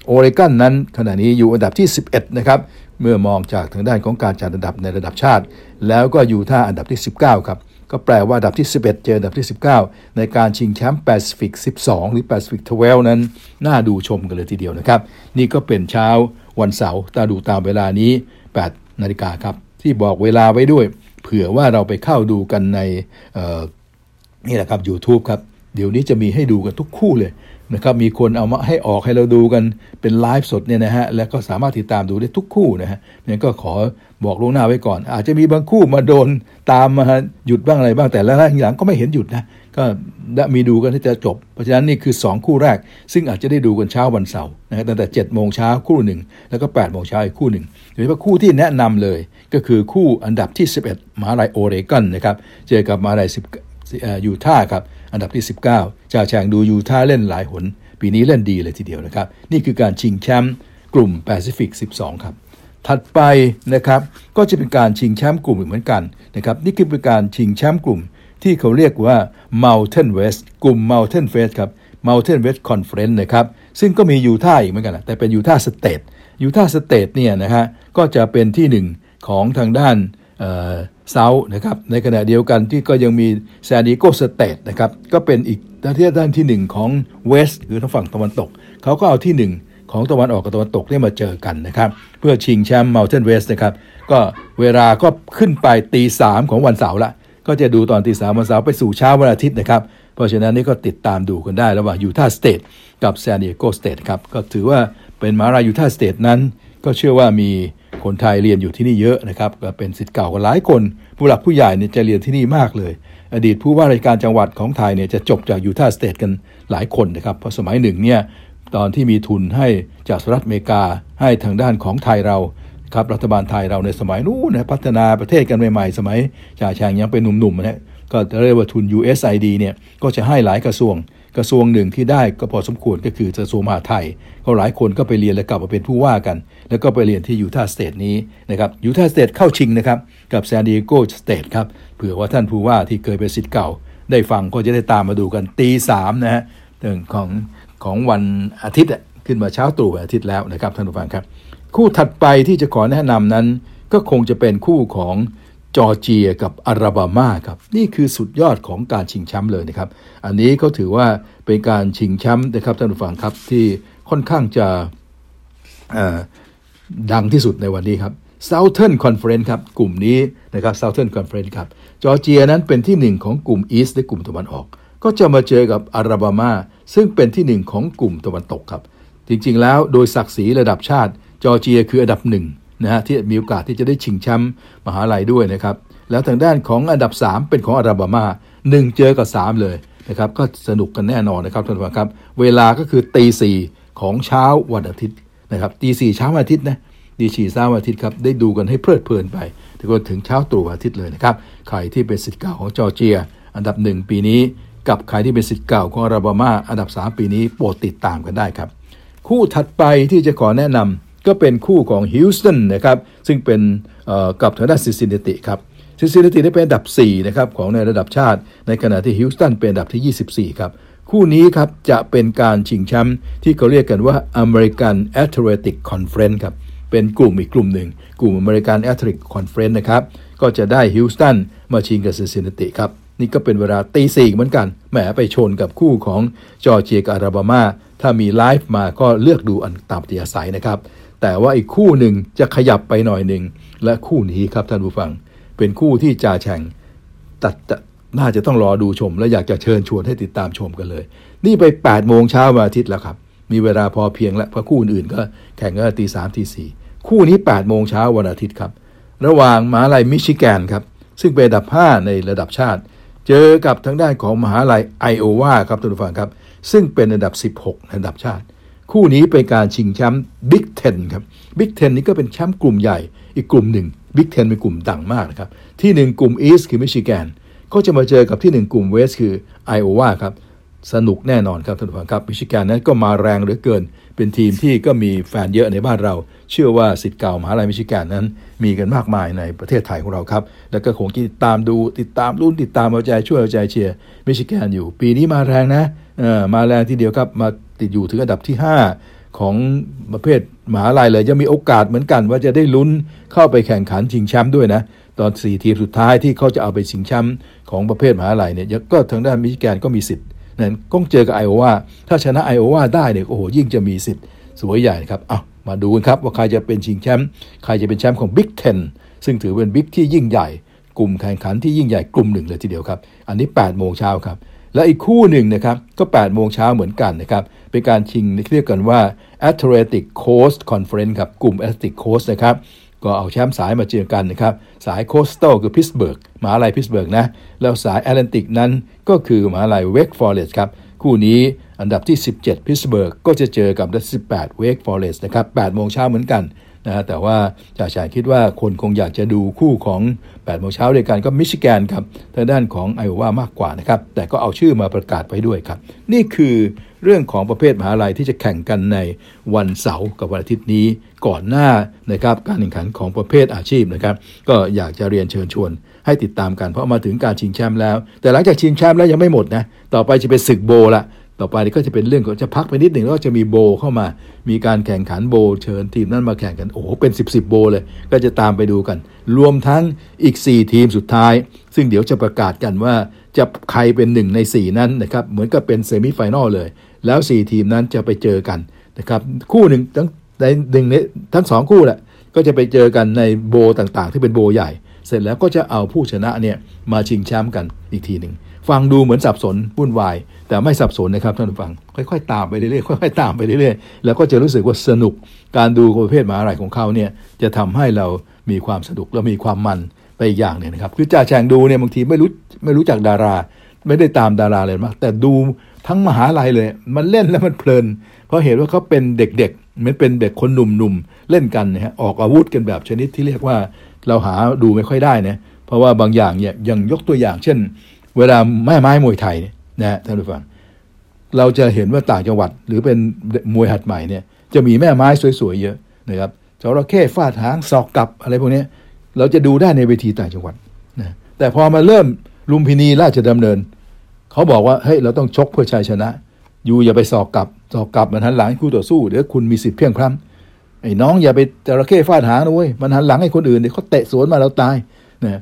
โอเรกอนนั้นขณะนี้อยู่อันดับที่ 11 นะครับ เมื่อมองจากทางด้านของการจัดอันดับในระดับชาติ แล้วก็ยูทาห์อันดับที่ 19 ครับ ก็แปลว่าอันดับที่ 11 เจออันดับที่ 19 ในการชิงแชมป์แปซิฟิก 12 หรือแปซิฟิก 12 นั้น น่าดูชมกันเลยทีเดียวนะครับ นี่ก็เป็นเช้า วันเสาร์ตาดูตามเวลานี้ 8 นาฬิกาครับ ที่บอกเวลาไว้ด้วย เผื่อว่าเราไปเข้าดูกันในนี่แหละครับ YouTube ครับ เดี๋ยวนี้จะมีให้ดูกันทุกคู่เลยนะครับมีคนเอามาให้ออกให้เราดูกันเป็นไลฟ์สดเนี่ยนะฮะแล้วก็สามารถติดตามดูได้ทุกคู่นะฮะนี่ก็ขอบอกล่วงหน้าไว้ก่อน อาจจะมีบางคู่มาโดนตามมาหยุดบ้างอะไรบ้างแต่ละอย่างก็ไม่เห็นหยุดนะ ก็มีดูกันที่จะจบ เพราะฉะนั้นนี่คือ 2 คู่แรก ซึ่งอาจจะได้ดูกันเช้าวันเสาร์นะครับตั้งแต่7จ็ดโมงเช้าคู่หนึ่งแล้วก็8ปดโมงเช้าอีกคู่หนึ่งโดยเฉพาะคู่ที่แนะนำเลยก็คือคู่อันดับที่ 11มหาลัยโอเรกอนนะครับเจอกับมหาลัย10ยูทาห์ครับอันดับที่ 19จ่าแฉงดูยูทาห์เล่นหลายหน ปีนี้เล่นดีเลยทีเดียวนะครับ นี่คือการชิงแชมป์กลุ่มแปซิฟิก 12 ครับถัดไปนะครับก็จะเป็นการชิงแชมป์กลุ่มเหมือนกันนะครับนี่คือเป็นการชิงแชมป์กลุ่ม ที่เขาเรียกว่า Mountain West กลุ่ม Mountain West ครับ Mountain West Conference นะครับ ซึ่งก็มียูทาห์อีกเหมือนกัน แต่เป็นยูทาห์สเตทยูทาห์สเตทเนี่ยนะฮะก็จะเป็นที่หนึ่งของทางด้าน South นะครับ ในขณะเดียวกันที่ก็ยังมีซานดิเอโกสเตทนะครับ ก็เป็นอีกด้านที่ด้านที่ 1 ของ West หรือทางฝั่งตะวันตก เขาก็เอาที่ 1 ของตะวันออกกับตะวันตกได้มาเจอกันนะครับ เพื่อชิงแชมป์ Mountain West นะครับ ก็เวลาก็ขึ้นไปตีสามของวันเสาร์ละ ก็จะดูตอนตีสามวันเสาร์ไปสู่เช้าวันอาทิตย์นะครับ เพราะฉะนั้นนี่ก็ติดตามดูกันได้ระหว่างยูทาห์สเตทกับซานดิเอโกสเตทครับก็ถือว่าเป็นมหาลัยยูทาห์สเตทนั้น ก็เชื่อว่ามีคนไทยเรียนอยู่ที่นี่เยอะนะครับก็เป็นศิษย์เก่ากันหลายคนผู้หลักผู้ใหญ่เนี่ยจะเรียนที่นี่มากเลย อดีตผู้ว่าราชการจังหวัดของไทยเนี่ยจะจบจากยูทาห์สเตทกันหลายคนนะครับเพราะสมัยหนึ่งเนี่ยตอนที่มีทุนให้จากสหรัฐอเมริกาให้ทางด้านของไทยเรา ครับรัฐบาลไทยเราในสมัยนู้นนะพัฒนาประเทศกันใหม่ๆ สมัยจ่าแฉ่งยังเป็นหนุ่มๆนะก็เรียกว่าทุน USAID เนี่ยก็จะให้หลายกระทรวงกระทรวงหนึ่งที่ได้ก็พอสมควรก็คือกระทรวงมหาดไทยก็หลายคนก็ไปเรียนแล้วกลับมาเป็นผู้ว่ากัน แล้วก็ไปเรียนที่ยูทาห์สเตทนี้นะครับยูทาห์สเตทเข้าชิงนะครับกับซานดิเอโกสเตทครับเผื่อว่าท่านผู้ว่าที่เคยเป็นสิทธิ์เก่า ได้ฟังก็จะได้ตามมาดูกันตีสามนะฮะของของวันอาทิตย์ขึ้นมาเช้าตรู่วันอาทิตย์แล้วนะครับท่านผู้ฟังครับ คู่ถัดไปที่จะขอแนะนำนั้น ก็คงจะเป็นคู่ของจอร์เจียกับอาราบามาครับ นี่คือสุดยอดของการชิงแชมป์เลยนะครับ อันนี้เขาถือว่าเป็นการชิงแชมป์นะครับท่านผู้ฟังครับที่ค่อนข้างจะดังที่สุดในวันนี้ครับ Southern Conference ครับ กลุ่มนี้นะครับ Southern Conference ครับ จอร์เจียนั้นเป็นที่หนึ่งของกลุ่ม East และกลุ่มตะวันออก ก็จะมาเจอกับอาราบามา ซึ่งเป็นที่หนึ่งของกลุ่มตะวันตกครับ จริงๆแล้วโดยศักดิ์ศรีระดับชาติ จอร์เจียคืออันดับหนึ่งนะฮะที่มีโอกาสที่จะได้ชิงแชมป์มหาลัยด้วยนะครับ แล้วทางด้านของอันดับ 3 เป็นของอาราบามา1เจอกับ 3 เลยนะครับก็สนุกกันแน่นอนนะครับท่านผู้ชมครับ เวลาก็คือตีสี่ของเช้าวันอาทิตย์นะครับตีสี่เช้าวันอาทิตย์นะตีสี่เช้าวันอาทิตย์ครับได้ดูกันให้เพลิดเพลินไปถึงถึงเช้าตรู่วันอาทิตย์เลยนะครับใครที่เป็นศิษย์เก่าของจอร์เจีย อันดับหนึ่งปีนี้ กับใครที่เป็นสิทธิ์เก่าของอาราบามาอันดับ 3 ปีนี้โปรดติดตามกันได้ครับ คู่ถัดไปที่จะขอแนะนำ ก็เป็นคู่ของฮิวสตันนะครับซึ่งเป็นกับทางด้านซินซินเนติครับซินซินเนติได้เป็นอันดับ4นะครับของในระดับชาติ ในขณะที่ฮิวสตันเป็นอันดับที่ 24 ครับ คู่นี้ครับจะเป็นการชิงแชมป์ที่เขาเรียกกันว่า American Athletic Conference ครับเป็นกลุ่มอีกกลุ่มหนึ่ง กลุ่ม American Athletic Conference นะครับ ก็จะได้ฮิวสตันมาชิงกับซินซินเนติครับ นี่ก็เป็นเวลาตีสี่เหมือนกัน แหมไปชนกับคู่ของจอร์เจียกับอลาบามา ถ้ามีไลฟ์มาก็เลือกดูอันตามอัธยาศัยนะครับ แต่ว่าอีกคู่หนึ่งจะขยับไปหน่อยหนึ่ง และคู่นี้ครับท่านผู้ฟัง เป็นคู่ที่จ่าแข่งตัดน่าจะต้องรอดูชม และอยากจะเชิญชวนให้ติดตามชมกันเลย นี่ไป8โมงเช้าวันอาทิตย์แล้วครับ มีเวลาพอเพียงแล้วเพราะคู่อื่นก็แข่งกันตีสามตีสี่คู่นี้8โมงเช้าวันอาทิตย์ครับ ระหว่างมหาลัยมิชิแกนครับ ซึ่งเป็นอันดับ 5 ในระดับชาติ เจอกับทางด้านของมหาลัยไอโอวาครับท่านผู้ฟังครับ ซึ่งเป็นอันดับ 16ในระดับชาติ คู่นี้เป็นการชิงแชมป์ Big Ten ครับ Big Ten นี้ก็เป็นแชมป์กลุ่มใหญ่อีกกลุ่มหนึ่ง Big Ten เป็นกลุ่มดังมากนะครับที่หนึ่งกลุ่ม East คือมิชิแกนก็จะมาเจอกับที่หนึ่งกลุ่ม West คือไอโอวาครับสนุกแน่นอนครับท่านผู้ฟังครับมิชิแกนนั้นก็มาแรงเหลือเกิน เป็นทีมที่ก็มีแฟนเยอะในบ้านเรา เชื่อว่าศิษย์เก่ามหาลัยมิชิแกนนั้น มีกันมากมายในประเทศไทยของเราครับ แล้วก็คงติดตามดูติดตามรุ่นติดตามเอาใจช่วยเอาใจเชียร์มิชิแกนอยู่ ปีนี้มาแรงนะ มาแรงทีเดียวครับมาติดอยู่ถึงอันดับที่ 5 ของประเภทหมหาลัยเลยยังมีโอกาสเหมือนกัน ว่าจะได้ลุ้นเข้าไปแข่งขันชิงแชมป์ด้วยนะ ตอน 4 ทีมสุดท้ายที่เขาจะเอาไปชิงแชมป์ของประเภทหมหาลัยเนี่ยก็ทางด้านมิชิแกนก็มีสิทธิ์นั้นก้องเจอกับไอโอวาถ้าชนะไอโอวาได้เนี่ยโอ้โหยิ่งจะมีสิทธิ์สวยใหญ่ครับเอามาดูกันครับว่าใครจะเป็นชิงแชมป์ใครจะเป็นแชมป์ของบิ๊กเทนซึ่งถือเป็นบิ๊กที่ยิ่งใหญ่ กลุ่มแข่งขันที่ยิ่งใหญ่กลุ่มหนึ่งเลยทีเดียวครับ อันนี้8โมงเช้าครับ และอีกคู่หนึ่งนะครับก็ 8 โมงเช้าเหมือนกันนะครับ เป็นการชิงเรียกกันว่า Atlantic Coast Conference ครับ กลุ่ม Atlantic Coast นะครับ ก็เอาแชมป์สายมาเจอกันนะครับ สาย Coastal คือพิตต์สเบิร์กมหาลัยพิตต์สเบิร์กนะ แล้วสาย Atlantic นั้นก็คือมหาลัยเวกฟอร์เรสต์ครับ คู่นี้อันดับที่ 17 พิตต์สเบิร์กก็จะเจอกับอันดับ18เวกฟอร์เรสต์นะครับ 8 โมงเช้าเหมือนกัน นะฮะแต่ว่าจ่าชายคิดว่าคนคงอยากจะดูคู่ของ8โมงเช้าด้วยกันก็มิชิแกนครับทางด้านของไอโอวามากกว่านะครับแต่ก็เอาชื่อมาประกาศไปด้วยครับ นี่คือเรื่องของประเภทมหาลัยที่จะแข่งกันในวันเสาร์กับวันอาทิตย์นี้ก่อนหน้านะครับการแข่งขันของประเภทอาชีพนะครับ ก็อยากจะเรียนเชิญชวน ให้ติดตามกันเพราะมาถึงการชิงแชมป์แล้ว แต่หลังจากชิงแชมป์แล้วยังไม่หมดนะต่อไปจะเป็นศึกโบละ ต่อไปก็จะเป็นเรื่องของจะพักไปนิดหนึ่งแล้วก็จะมีโบเข้ามา มีการแข่งขัน bowl เชิญทีมนั้นมาแข่งกันโอ้โหเป็น 10ๆ bowl เลย ก็จะตามไปดูกัน รวมทั้งอีก 4 ทีมสุดท้าย ซึ่งเดี๋ยวจะประกาศกันว่าจะใครเป็นหนึ่งใน 4 นั้นนะครับเหมือนกับเป็น semifinal เลย แล้ว 4 ทีมนั้นจะไปเจอกันนะครับคู่หนึ่งทั้งในหนึ่งนี้ทั้งสองคู่แหละก็จะไปเจอกันใน bowl ต่างๆ ที่เป็น bowl ใหญ่ เสร็จแล้วก็จะเอาผู้ชนะเนี่ยมาชิงแชมป์กันอีกทีหนึ่งฟังดูเหมือนสับสนวุ่นวาย แต่ไม่สับสนนะครับท่านผู้ฟัง ค่อยๆ ตามไปเรื่อยๆค่อยๆตามไปเรื่อยๆแล้วก็จะรู้สึกว่าสนุกการดูประเภทมหาอะไรของเขาเนี่ยจะทำให้เรามีความสนุกและมีความมันไปอีกอย่างเนี่ยนะครับคือจ่าแฉงดูเนี่ยบางทีไม่รู้ไม่รู้จักดารา ไม่ได้ตามดาราเลยมากแต่ดูทั้งมหาลัยเลย มันเล่นแล้วมันเพลิน เพราะเห็นว่าเขาเป็นเด็กๆมือนเป็นเด็กคนหนุ่มๆเล่นกันนะฮะออกอาวุธกันแบบชนิดที่เรียกว่าเราหาดูไม่ค่อยได้นะเพราะว่าบางอย่างเนี่ยยังยกตัวอย่าง เช่น เวลาแม่ไม้มวยไทยเนี่ย นะฮะท่านผู้ฟังเราจะเห็นว่าต่างจังหวัด หรือเป็นมวยหัดใหม่เนี่ยจะมีแม่ไม้สวยๆเยอะนะครับจระเข้ฟาดหางศอกกลับอะไรพวกนี้เราจะดูได้ในเวทีต่างจังหวัดนะแต่พอมาเริ่มลุมพินีราชดำเนิน เขาบอกว่าเฮ้ยเราต้องชกเพื่อชัยชนะ อยู่อย่าไปสอกกลับสอกกลับมันหันหลังคู่ต่อสู้เดี๋ยวคุณมีสิทธิ์เพียงพร้ำไอ้น้องอย่าไปจระเข้ฟาดหางนะเว้ยมันหันหลังให้คนอื่นเดี๋ยวเขาเตะสวนมาเราตายนะ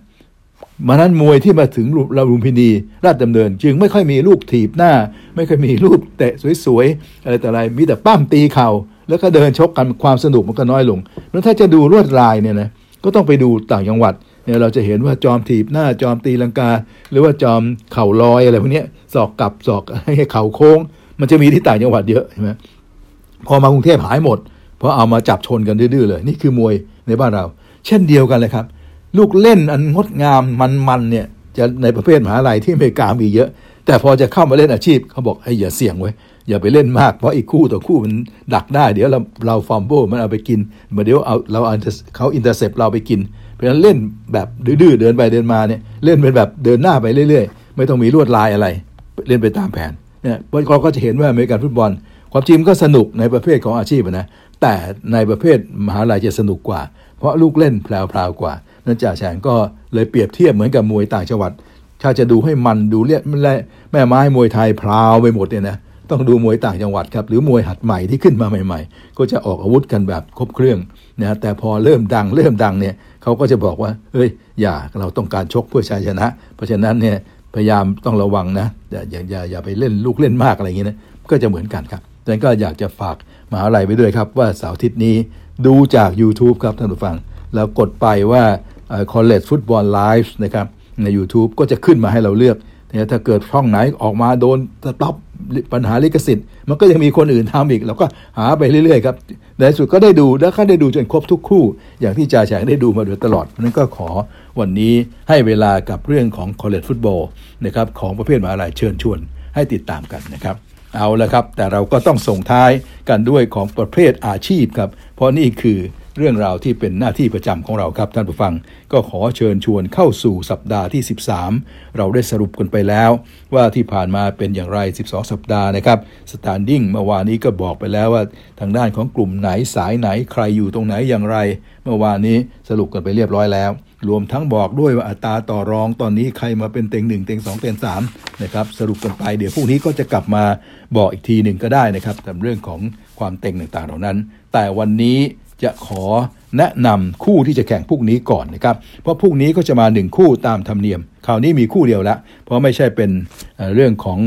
มันนั้นมวยที่มาถึงเราลุมพินีราชดำเนิน จึงไม่ค่อยมีลูกถีบหน้า ไม่ค่อยมีรูปเตะสวยๆอะไรแต่อะไรมีแต่ปั้มตีเข่า แล้วก็เดินชกกันความสนุกมันก็น้อยลงแล้วถ้าจะดูลวดลายเนี่ยนะก็ต้องไปดูต่างจังหวัดเนี่ยเราจะเห็นว่าจอมถีบหน้าจอมตีลังกา หรือว่าจอมเข่าลอยอะไรพวกนี้ศอกกลับศอกให้เข่าโค้ง มันจะมีที่ต่างจังหวัดเยอะใช่ไหมพอมากรุงเทพหายหมด เพราะเอามาจับชนกันดื้อเลย นี่คือมวยในบ้านเรา เช่นเดียวกันเลยครับ ลูกเล่นอันงดงามมันๆเนี่ยจะในประเภทมหาลัยที่อเมริกามีเยอะ แต่พอจะเข้ามาเล่นอาชีพเขาบอกให้อย่าเสี่ยงไว้ อย่าไปเล่นมากเพราะอีกคู่ต่อคู่มันดักได้ เดี๋ยวเราเรา fumble มันเอาไปกินมาเดี๋ยวเอาเราเขา intercept เราไปกิน เพราะฉะนั้นเล่นแบบดื้อเดินไปเดินมาเนี่ยเล่นเป็นแบบเดินหน้าไปเรื่อยๆ ไม่ต้องมีลวดลายอะไร เล่นไปตามแผนเนี่ยเราก็จะเห็นว่าอเมริกันฟุตบอล ความจริงก็สนุกในประเภทของอาชีพนะแต่ในประเภทมหาลัยจะสนุกกว่า เพราะลูกเล่นแพรวๆกว่า นั่นจ่าแฉงก็เลยเปรียบเทียบเหมือนกับมวยต่างจังหวัด ถ้าจะดูให้มันดูเรียกแม่ไม้มวยไทยพราวไปหมดเนี่ยนะต้องดูมวยต่างจังหวัดครับหรือมวยหัดใหม่ที่ขึ้นมาใหม่ ๆ ก็จะออกอาวุธกันแบบครบเครื่องนะแต่พอเริ่มดังเริ่มดังเนี่ยเขาก็จะบอกว่าเฮ้ยอย่าเราต้องการชกเพื่อชัยชนะ เพราะฉะนั้นเนี่ยพยายามต้องระวังนะอย่าอย่าอย่าไปเล่นลูกเล่นมากอะไรอย่างเงี้นะก็จะเหมือนกันครับดังนั้นก็อยากจะฝากมหาลัยไปด้วยครับว่าเสาร์อาทิตย์นี้ดูจาก YouTube ครับท่านผู้ฟัง แล้วกดไปว่า College Football Live นะครับใน YouTube ก็จะขึ้นมาให้เราเลือกถ้าเกิดช่องไหนออกมาโดนสต็อปปัญหาลิขสิทธิ์ มันก็ยังมีคนอื่นทำอีก เราก็หาไปเรื่อยๆครับในสุดก็ได้ดูแล้วก็ได้ดูจนครบทุกคู่ อย่างที่จ่าแฉ่งได้ดูมาโดยตลอดนั้นก็ขอวันนี้ให้เวลากับเรื่องของ college football นะครับของประเภทมหาลัยเชิญชวนให้ติดตามกันนะครับเอาละครับ แต่เราก็ต้องส่งท้ายกันด้วยของประเภทอาชีพครับ เพราะนี่คือ เรื่องราวที่เป็นหน้าที่ประจำของเราครับท่านผู้ฟัง ก็ขอเชิญชวนเข้าสู่สัปดาห์ที่ 13 เราได้สรุปกันไปแล้ว ว่าที่ผ่านมาเป็นอย่างไร 12 สัปดาห์นะครับ standing เมื่อวานนี้ก็บอกไปแล้วว่า ทางด้านของกลุ่มไหนสายไหนใครอยู่ตรงไหนอย่างไร เมื่อวานนี้สรุปกันไปเรียบร้อยแล้ว รวมทั้งบอกด้วยว่าอัตราต่อรองตอนนี้ใครมาเป็นเต็งหนึ่งเต็งสองเต็งสามนะครับสรุปกันไปเดี๋ยวพรุ่งนี้ก็จะกลับมาบอกอีกทีหนึ่งก็ได้นะครับแต่เรื่องของความเต็งต่างๆเหล่านั้น แต่วันนี้ จะขอแนะนำคู่ที่จะแข่งพวกนี้ก่อนนะครับ เพราะพวกนี้ก็จะมาหนึ่งคู่ตามธรรมเนียม คราวนี้มีคู่เดียวล้วเพราะไม่ใช่เป็นเรื่องของ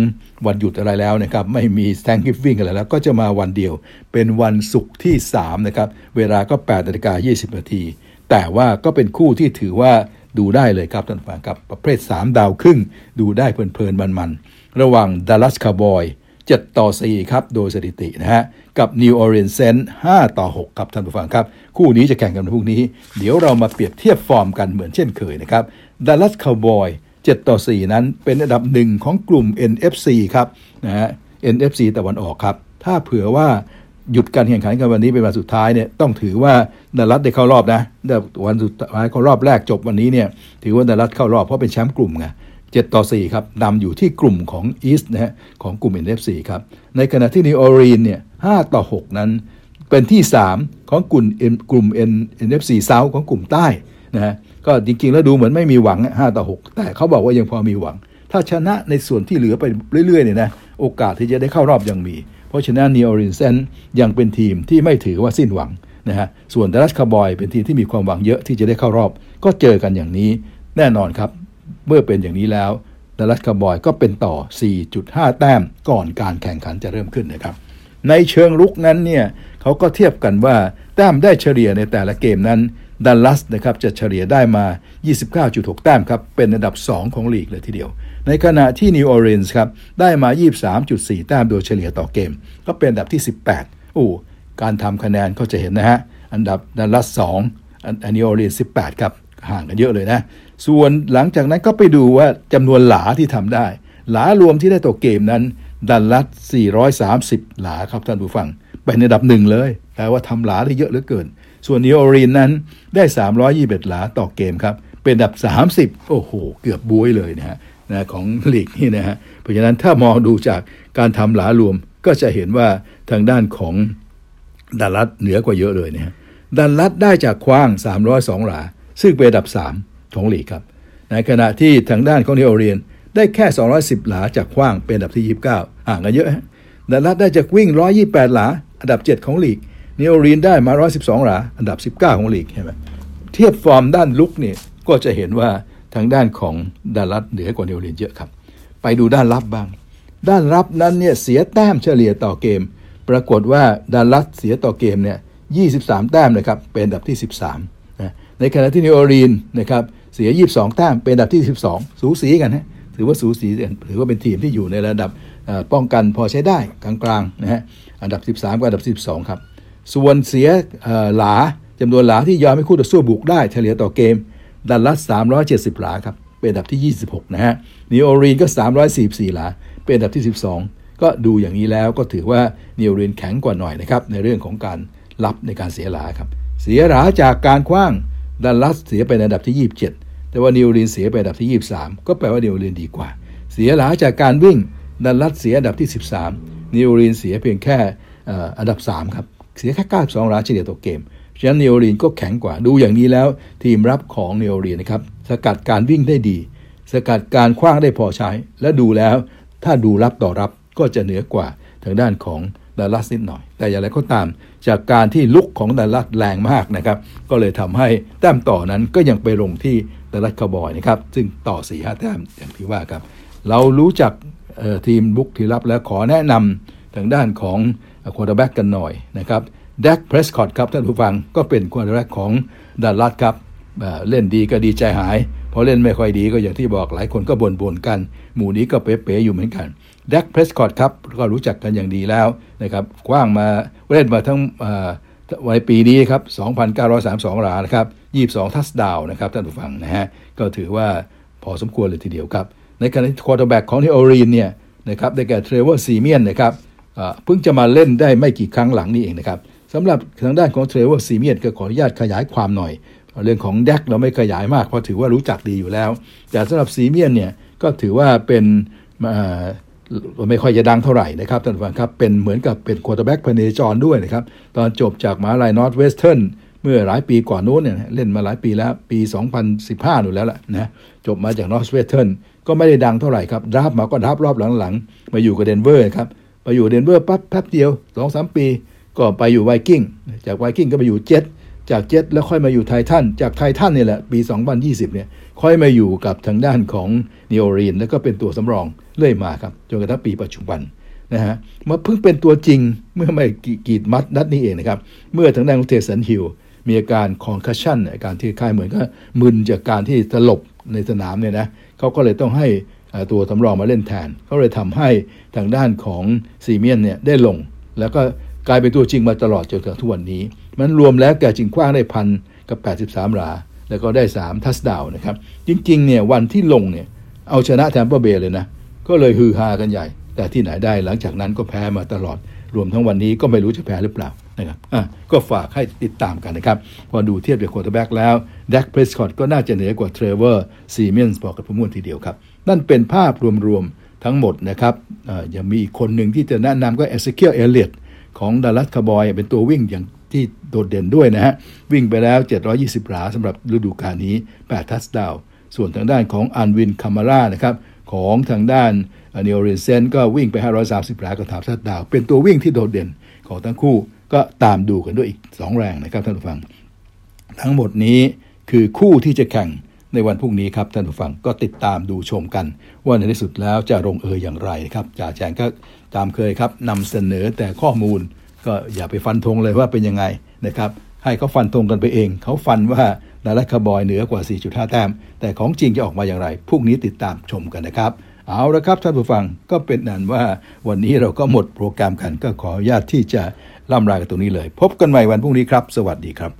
วันหยุดอะไรแล้วนะครับ ไม่มี Thanksgiving อะไรแล้ว ก็จะมาวันเดียว เป็นวันศุกร์ที่3นะครับ เวลาก็8นาฬิกา20นาที แต่ว่าก็เป็นคู่ที่ถือว่าดูได้เลยครับท่านฟังครับประเภท 3 ดาวครึ่ง ดูได้เพลินๆมันๆ ระหว่าง Dallas Cowboy 7 ต่อ 4 ครับ โดยสถิตินะฮะ กับ New Orleans Saints 5 ต่อ 6 ครับท่านผู้ฟังครับ คู่นี้จะแข่งกันในพรุ่งนี้ เดี๋ยวเรามาเปรียบเทียบฟอร์มกันเหมือนเช่นเคยนะครับ Dallas Cowboy 7 ต่อ 4 นั้นเป็นอันดับหนึ่งของกลุ่ม NFC ครับนะฮะ NFC ตะวันออกครับ ถ้าเผื่อว่าหยุดการแข่งขันกันวันนี้เป็นวันสุดท้ายเนี่ยต้องถือว่าดัลลัสได้เข้ารอบนะวันสุดท้ายเขารอบแรกจบวันนี้เนี่ยถือว่าดัลลัสเข้ารอบเพราะเป็นแชมป์กลุ่มไง 7 ต่อ 4 ครับนำอยู่ที่กลุ่มของอีสต์นะฮะของกลุ่ม NFC ครับ ในขณะที่นิวอรีนเนี่ย5ต่อ 6 นั้น เป็นที่ 3 ของกลุ่มกลุ่ม NFC South ของกลุ่มใต้นะฮะก็จริง ๆ แล้วดูเหมือนไม่มีหวัง 5 ต่อ 6 แต่เขาบอกว่ายังพอมีหวัง ถ้าชนะในส่วนที่เหลือไปเรื่อยๆเนี่ยนะโอกาสที่จะได้เข้ารอบยังมี เพราะฉะนั้นนิวออร์ลีนส์เซนต์สยังเป็นทีมที่ไม่ถือว่าสิ้นหวังนะฮะส่วนดัลลัสคาวบอยส์เป็นทีมที่มีความหวังเยอะที่จะได้เข้ารอบ ก็เจอกันอย่างนี้แน่นอนครับ เมื่อเป็นอย่างนี้แล้วดัลลัสคาวบอยส์ก็เป็นต่อ 4.5 แต้มก่อนการแข่งขันจะเริ่มขึ้นนะครับ ในเชิงรุกนั้นเนี่ยเขาก็เทียบกันว่าแต้มได้เฉลี่ยในแต่ละเกมนั้นดัลลัสนะครับจะเฉลี่ยได้มา 29.6 แต้มครับ เป็นอันดับ 2 ของลีกเลยทีเดียว ในขณะที่นิวออร์ลีนส์ครับ ได้มา 23.4 แต้มโดยเฉลี่ยต่อเกม ก็เป็นอันดับที่ 18โอ้การทำคะแนนก็จะเห็นนะฮะ อันดับดัลลัส 2 อันนิวออร์ลีนส์18 ครับ ห่างกันเยอะเลยนะ ส่วนหลังจากนั้นก็ไปดูว่าจำนวนหลาที่ทำได้ หลารวมที่ได้ต่อเกมนั้น ดัลลัส 430 หลาครับท่านผู้ฟัง เป็นอันดับหนึ่งเลยแปลว่าทำหลาได้เยอะเหลือเกิน ส่วนนิวออร์ลีนส์นั้นได้ 321 หลาต่อเกมครับ เป็นอันดับ 30 โอ้โห เกือบบ๊วยเลยนะฮะนะของลีกนี่นะฮะ เพราะฉะนั้นถ้ามองดูจากการทำหลารวมก็จะเห็นว่าทางด้านของดัลลัสเหนือกว่าเยอะเลยนะฮะดัลลัสได้จากขว้าง 302 หลา ซึ่งเป็นอันดับ 3 ของลีกครับ ในขณะที่ทางด้านของนิวออร์ลีนส์ได้แค่ 210 หลาจากขว้างเป็นอันดับที่ 29 ห่างกันเยอะฮะดัลลัสได้จากวิ่ง 128 หลา อันดับ 7 ของลีกนิวออร์ลีนส์ได้มา 112 หลา อันดับ 19 ของลีกเห็นไหมเทียบฟอร์มด้านรุกเนี่ยก็จะเห็นว่าทางด้านของดัลลัสเหนือกว่านิวออร์ลีนส์เยอะครับ ไปดูด้านรับบ้าง ด้านรับนั้นเนี่ยเสียแต้มเฉลี่ยต่อเกม ปรากฏว่าดัลลัสเสียต่อเกมเนี่ย23 แต้มนะครับเป็นอันดับที่ 13นะในขณะที่นิวออร์ลีนส์นะครับ เสีย 22 แต้ม เป็นอันดับที่ 12 สูสีกันฮะถือว่าสูสีถือว่าเป็นทีมที่อยู่ในระดับป้องกันพอใช้ได้กลางๆนะฮะอันดับ 13 กับอันดับ 12 ครับ ส่วนเสียหลาจำนวนหลาที่ยอมให้คู่ต่อสู้บุกได้เฉลี่ยต่อเกม ดัลลัส370 หลาครับ เป็นอันดับที่ 26 นะฮะนิวออร์ลีนส์ก็ 344 หลา เป็นอันดับที่ 12 ก็ดูอย่างนี้แล้วก็ถือว่านิวออร์ลีนส์แข็งกว่าหน่อยนะครับในเรื่องของการรับในการเสียหลาครับ เสียหลาจากการขว้างดัลลัสเสียเป็นอันดับที่ 27 แต่ว่านิวออร์ลีนส์เสียเป็นอันดับที่ 23 ก็แปลว่านิวออร์ลีนส์ดีกว่า เสียหลาจากการวิ่งดัลลัสเสียอันดับที่ 13 นิวออร์ลีนส์เสียเพียงแค่อันดับ3ครับเสียแค่92หลาเฉลี่ยต่อเกมฉะนั้นนิวออร์ลีนส์ก็แข็งกว่าดูอย่างนี้แล้ว ทีมรับของนิวออร์ลีนส์นะครับสกัดการวิ่งได้ดี สกัดการขว้างได้พอใช้ และดูแล้ว ถ้าดูรับต่อรับก็จะเหนือกว่าทางด้านของดัลลัสนิดหน่อย แต่อย่างไรก็ตาม จากการที่บุกของดัลลัสแรงมากนะครับ ก็เลยทำให้แต้มต่อนั้นก็ยังไปลงที่ ดัลลัสคาวบอยนะครับ ซึ่งต่อสี่ห้าแต้มอย่างที่ว่าครับ เรารู้จักทีมบุกทีมรับแล้วขอแนะนำทางด้านของ quarterback กันหน่อยนะครับ Dak Prescott ครับท่านผู้ฟังก็เป็น quarterback ของดัลลัสครับเล่นดีก็ดีใจหายพอเล่นไม่ค่อยดีก็อย่างที่บอกหลายคนก็บ่นๆกัน หมู่นี้ก็เป๋ๆอยู่เหมือนกัน Dak Prescott ครับก็รู้จักกันอย่างดีแล้วนะครับกว้างมาเล่นมาทั้งวัยปีนี้ครับ 2,932 หลานะครับ 22 touchdown นะครับท่านผู้ฟังนะฮะก็ถือว่าพอสมควรเลยทีเดียวครับ ในขณะที่ quarterback ของ New Orleans เนี่ยนะครับได้แก่ Trevor Siemian นะครับเพิ่งจะมาเล่นได้ไม่กี่ครั้งหลังนี้เองนะครับสำหรับทางด้านของ Trevor Siemian ก็ขออนุญาตขยายความหน่อย เรื่องของ Dak เราไม่ขยายมากเพราะถือว่ารู้จักดีอยู่แล้ว แต่สำหรับ Siemian เนี่ยก็ถือว่าเป็นไม่ค่อยจะดังเท่าไหร่นะครับท่านผู้ฟังครับ เป็นเหมือนกับเป็น quarterback พเนจรด้วยนะครับ ตอนจบจากมหาลัย Northwestern เมื่อหลายปีก่อนโน้นเนี่ยเล่นมาหลายปีแล้วปี 2015นู่นแล้วแหละนะจบมาจาก Northwestern ก็ไม่ได้ดังเท่าไหร่ครับรับมาก็รับรอบหลังๆ มาอยู่กับเดนเวอร์ครับไปอยู่เดนเวอร์ปั๊บแป๊บเดียวสองสามปี ก็ไปอยู่ไวกิ้งจากไวกิ้งก็ไปอยู่เจ็ตจากเจ็ตแล้วค่อยมาอยู่ไททันจากไททันนี่แหละปี 2020เนี่ยค่อยมาอยู่กับทางด้านของ New Orleans แล้วก็เป็นตัวสำรองเรื่อยมาครับจนกระทั่งปีปัจจุบันนะฮะมาเพิ่งเป็นตัวจริงเมื่อไม่กี่มัดนัดนี้เองนะครับ เมื่อทางด้านของ Taysom Hill มีอาการ concussion อาการที่คล้ายเหมือนก็มึนจากการที่สลบในสนามเนี่ยนะเขาก็เลยต้องให้ตัวสำรองมาเล่นแทนเขาเลยทำให้ทางด้านของซีเมียนเนี่ยได้ลง แล้วก็กลายเป็นตัวจริงมาตลอดจนถึงทุกวันนี้ มันรวมแล้วแกจริงกว้างได้พันกับ 83หลาแล้วก็ได้ 3 ทัสดาวนะครับ จริงๆเนี่ยวันที่ลงเนี่ยเอาชนะแทมเปอร์เบย์เลยนะ ก็เลยฮือฮากันใหญ่ แต่ที่ไหนได้หลังจากนั้นก็แพ้มาตลอด รวมทั้งวันนี้ก็ไม่รู้จะแพ้หรือเปล่า นะครับอะก็ฝากให้ติดตามกันนะครับ พอดูเทียบกับ quarterback แล้ว Dak Prescott ก็น่าจะเหนือกว่า Trevor Siemian บอกกับพอสมควรทีเดียวครับ นั่นเป็นภาพรวมๆทั้งหมดนะครับยังมีอีกคนหนึ่งที่จะแนะนำก็ Ezekiel Elliott ของดัลลัสคาวบอยเป็นตัววิ่งอย่างที่โดดเด่นด้วยนะฮะ วิ่งไปแล้ว 720 หลาสำหรับฤดูกาลนี้ 8 touchdown ส่วนทางด้านของ Alvin Kamara นะครับ ของทางด้าน New Orleans Saints ก็วิ่งไป 530 หลากับสาม touchdown เป็นตัววิ่งที่โดดเด่นของทั้งคู่ ก็ตามดูกันด้วยอีก 2 แรงนะครับท่านผู้ฟัง ทั้งหมดนี้คือคู่ที่จะแข่งในวันพรุ่งนี้ครับท่านผู้ฟังก็ติดตามดูชมกัน ว่าในที่สุดแล้วจะลงเอยอย่างไรครับจ่าแจงก็ตามเคยครับนำเสนอแต่ข้อมูล ก็อย่าไปฟันธงเลยว่าเป็นยังไงนะครับให้เขาฟันธงกันไปเอง เขาฟันว่าดารัคาบอยเหนือกว่า 4.5 แต้ม แต่ของจริงจะออกมาอย่างไรพรุ่งนี้ติดตามชมกันนะครับ เอาละครับท่านผู้ฟังก็เป็นนั้นว่าวันนี้เราก็หมดโปรแกรมกันก็ขออนุญาตที่จะ ล่ำลากันตรงนี้เลย พบกันใหม่วันพรุ่งนี้ครับ สวัสดีครับ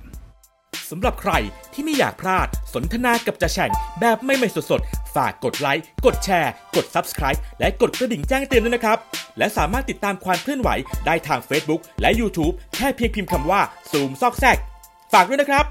สำหรับใครที่ไม่อยากพลาดสนทนากับจ่าแฉ่งแบบไม่ไม่สดๆ ฝากกดไลค์ กดแชร์ กด Subscribe และกดกระดิ่งแจ้งเตือนด้วยนะครับ และสามารถติดตามความเคลื่อนไหวได้ทาง Facebook และ YouTube แค่เพียงพิมพ์คำว่าซูมซอกแซก ฝากด้วยนะครับ